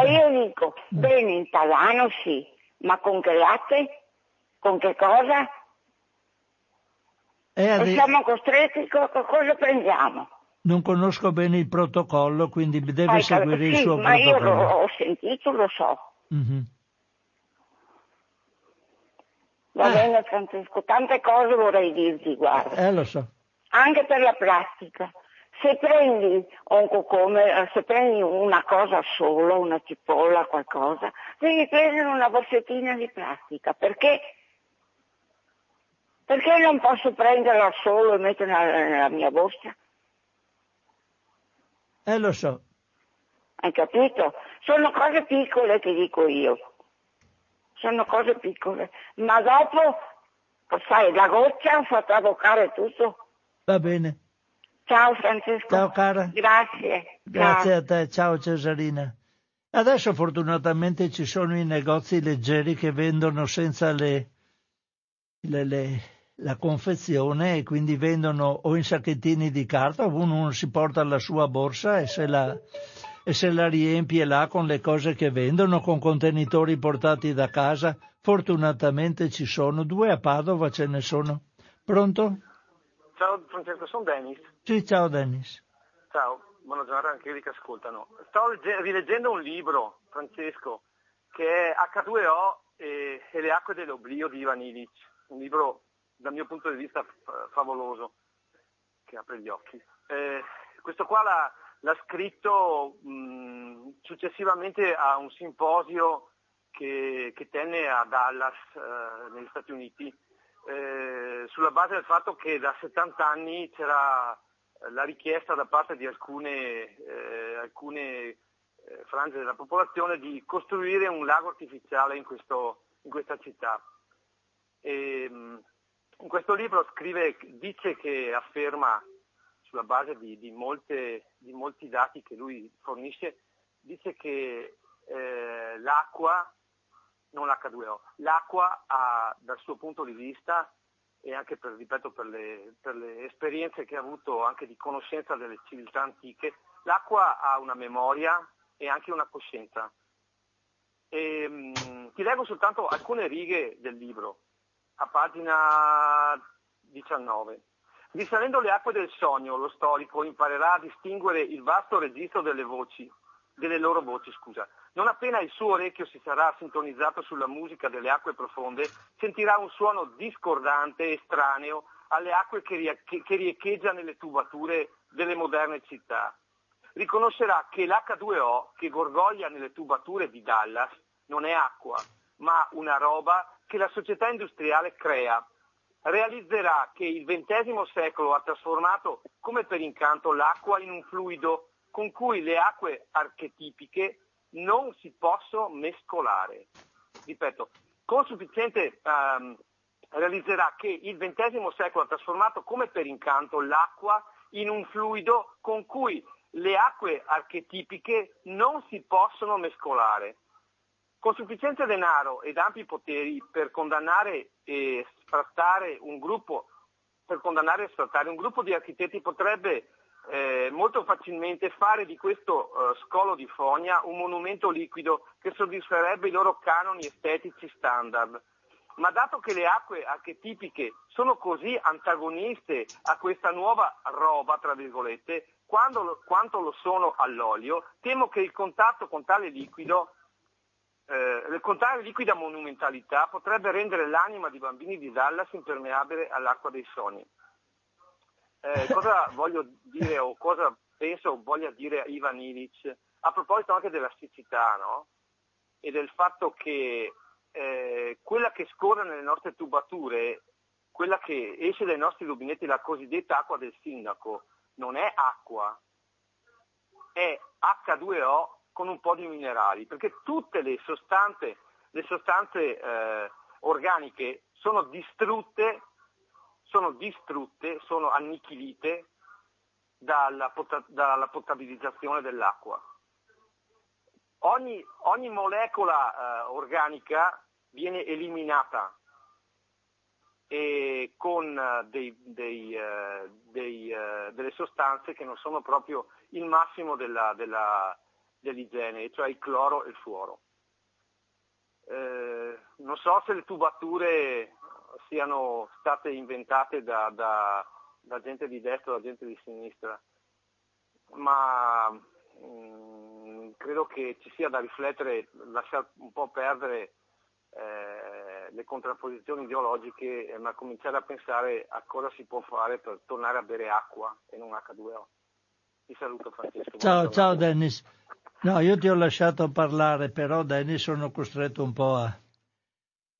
E io dico, bene, il palano sì, ma con che latte? Con che cosa? E E ade- siamo costretti, co- co- cosa prendiamo? Non conosco bene il protocollo, quindi deve Hai cap- seguire il sì, suo ma io protocollo. lo, ho sentito, lo so. Mm-hmm. Va eh. bene Francesco, tante cose vorrei dirti, guarda. Eh, lo so. Anche per la plastica. Se prendi un cocome, se prendi una cosa sola, una cipolla, qualcosa, devi prendere una borsettina di plastica. Perché? Perché non posso prenderla solo e metterla nella mia borsa? Eh, lo so. Hai capito? Sono cose piccole che dico io. Sono cose piccole. Ma dopo, sai, la goccia fa traboccare tutto. Va bene. Ciao Francesco. Ciao cara. Grazie. Grazie ciao. a te. Ciao Cesarina. Adesso fortunatamente ci sono i negozi leggeri che vendono senza le, le, le, la confezione e quindi vendono o in sacchettini di carta, uno si porta la sua borsa e se la, e se la riempie là con le cose che vendono, con contenitori portati da casa. Fortunatamente ci sono, due a Padova ce ne sono. Pronto? Ciao Francesco, sono Dennis. Sì, ciao Dennis. Ciao, buona giornata anche quelli che ascoltano. Sto rileggendo un libro, Francesco, che è H2O e, e le acque dell'oblio di Ivan Illich, un libro dal mio punto di vista favoloso, che apre gli occhi. Eh, questo qua l'ha, l'ha scritto mh, successivamente a un simposio che, che tenne a Dallas, eh, negli Stati Uniti, eh, sulla base del fatto che da 70 anni c'era la richiesta da parte di alcune, eh, alcune eh, frange della popolazione di costruire un lago artificiale in, questo, in questa città. E, mh, in questo libro scrive, dice che afferma sulla base di, di, molte, di, molti dati che lui fornisce, dice che eh, l'acqua, non l'H2O, l'acqua ha dal suo punto di vista e anche per, ripeto, per le, per le esperienze che ha avuto anche di conoscenza delle civiltà antiche, l'acqua ha una memoria e anche una coscienza. E, mh, ti leggo soltanto alcune righe del libro, a pagina 19. Risalendo le acque del sogno, lo storico imparerà a distinguere il vasto registro delle voci, delle loro voci, scusa. Non appena il suo orecchio si sarà sintonizzato sulla musica delle acque profonde, sentirà un suono discordante estraneo alle acque che riecheggia nelle tubature delle moderne città. Riconoscerà che l'H2O che gorgoglia nelle tubature di Dallas non è acqua, ma una roba che la società industriale crea realizzerà che il XX secolo ha trasformato come per incanto l'acqua in un fluido con cui le acque archetipiche non si possono mescolare. Ripeto, con sufficiente um, realizzerà che il XX secolo ha trasformato come per incanto l'acqua in un fluido con cui le acque archetipiche non si possono mescolare. Con sufficiente denaro ed ampi poteri per condannare e sfrattare un gruppo, per condannare e sfrattare un gruppo di architetti potrebbe eh, molto facilmente fare di questo eh, scolo di fogna un monumento liquido che soddisferebbe i loro canoni estetici standard. Ma dato che le acque archetipiche sono così antagoniste a questa nuova roba, tra virgolette, quando, quanto lo sono all'olio, temo che il contatto con tale liquido eh, il contrario liquida monumentalità potrebbe rendere l'anima di bambini di Dallas impermeabile all'acqua dei sogni. Eh, cosa voglio dire o cosa penso voglia dire Ivan Ilic a proposito anche della siccità no? e del fatto che eh, quella che scorre nelle nostre tubature, quella che esce dai nostri rubinetti, la cosiddetta acqua del sindaco, non è acqua, è H2O con un po' di minerali, perché tutte le sostanze, le sostanze eh, organiche sono distrutte, sono distrutte, sono annichilite dalla, pot- dalla potabilizzazione dell'acqua. Ogni, ogni molecola eh, organica viene eliminata e con uh, dei, dei, uh, dei, uh, delle sostanze che non sono proprio il massimo della, della, dell'igiene, cioè il cloro e il fluoro. Eh, non so se le tubature siano state inventate da, da, da gente di destra o da gente di sinistra, ma mh, mm, credo che ci sia da riflettere, lasciare un po' perdere eh, le contrapposizioni ideologiche, ma cominciare a pensare a cosa si può fare per tornare a bere acqua e non H2O. Ti saluto Francesco. Ciao, ciao Dennis. No, io ti ho lasciato parlare, però Dennis sono costretto un po' a...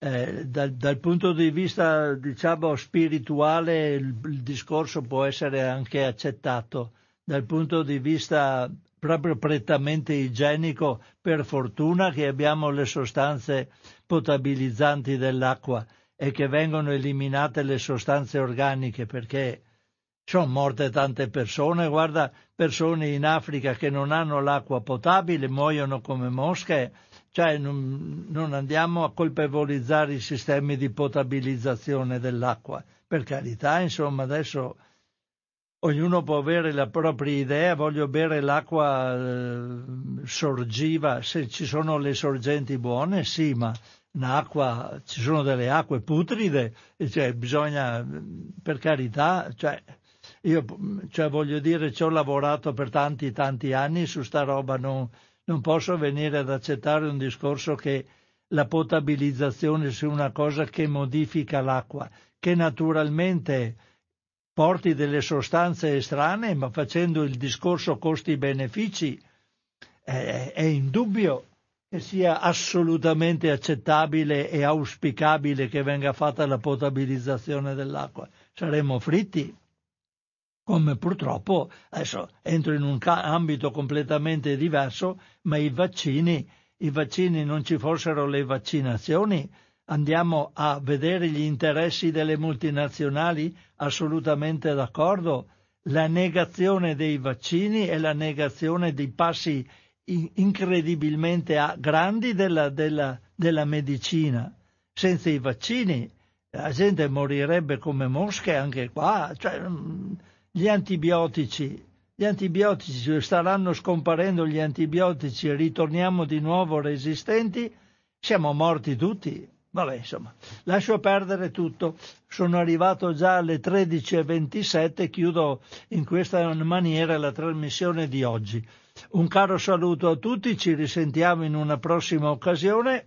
Eh, dal, dal, punto di vista, diciamo, spirituale il, il discorso può essere anche accettato. Dal punto di vista proprio prettamente igienico, per fortuna che abbiamo le sostanze potabilizzanti dell'acqua e che vengono eliminate le sostanze organiche perché sono morte tante persone, guarda persone in Africa che non hanno l'acqua potabile, muoiono come mosche, cioè non, non andiamo a colpevolizzare i sistemi di potabilizzazione dell'acqua, per carità, insomma adesso ognuno può avere la propria idea, voglio bere l'acqua eh, sorgiva, se ci sono le sorgenti buone, sì, ma un'acqua, ci sono delle acque putride, cioè bisogna, per carità, cioè, io cioè, voglio dire, ci ho lavorato per tanti, tanti anni su sta roba, non, non posso venire ad accettare un discorso che la potabilizzazione sia una cosa che modifica l'acqua, che naturalmente porti delle sostanze estranee, ma facendo il discorso costi-benefici è, è indubbio che sia assolutamente accettabile e auspicabile che venga fatta la potabilizzazione dell'acqua. Saremmo fritti come purtroppo adesso entro in un ambito completamente diverso, ma i vaccini, i vaccini non ci fossero le vaccinazioni, andiamo a vedere gli interessi delle multinazionali, assolutamente d'accordo. La negazione dei vaccini e la negazione dei passi incredibilmente grandi della, della, della medicina. Senza i vaccini la gente morirebbe come mosche anche qua. Cioè, mm, gli antibiotici, gli antibiotici staranno scomparendo gli antibiotici e ritorniamo di nuovo resistenti, siamo morti tutti. Vabbè, insomma, lascio perdere tutto. Sono arrivato già alle 13.27, chiudo in questa maniera la trasmissione di oggi. Un caro saluto a tutti, ci risentiamo in una prossima occasione,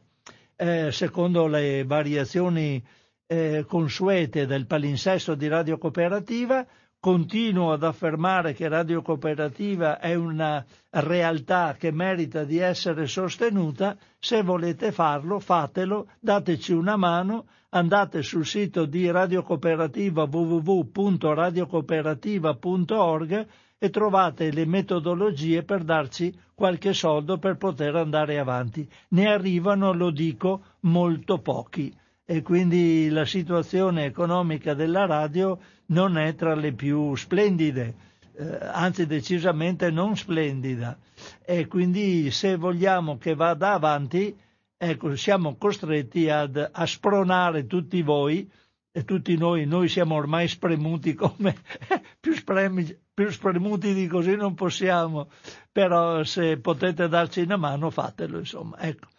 eh, secondo le variazioni eh, consuete del palinsesto di Radio Cooperativa. Continuo ad affermare che Radio Cooperativa è una realtà che merita di essere sostenuta. Se volete farlo, fatelo, dateci una mano, andate sul sito di Radio Cooperativa www.radiocooperativa.org e trovate le metodologie per darci qualche soldo per poter andare avanti. Ne arrivano, lo dico, molto pochi e quindi la situazione economica della radio non è tra le più splendide, eh, anzi decisamente non splendida. E quindi se vogliamo che vada avanti, ecco, siamo costretti ad, a spronare tutti voi e tutti noi, noi siamo ormai spremuti come [laughs] più, spremi, più spremuti di così non possiamo, però se potete darci una mano fatelo, insomma, ecco.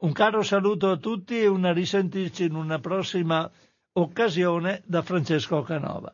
Un caro saluto a tutti e una risentirci in una prossima occasione da Francesco Canova.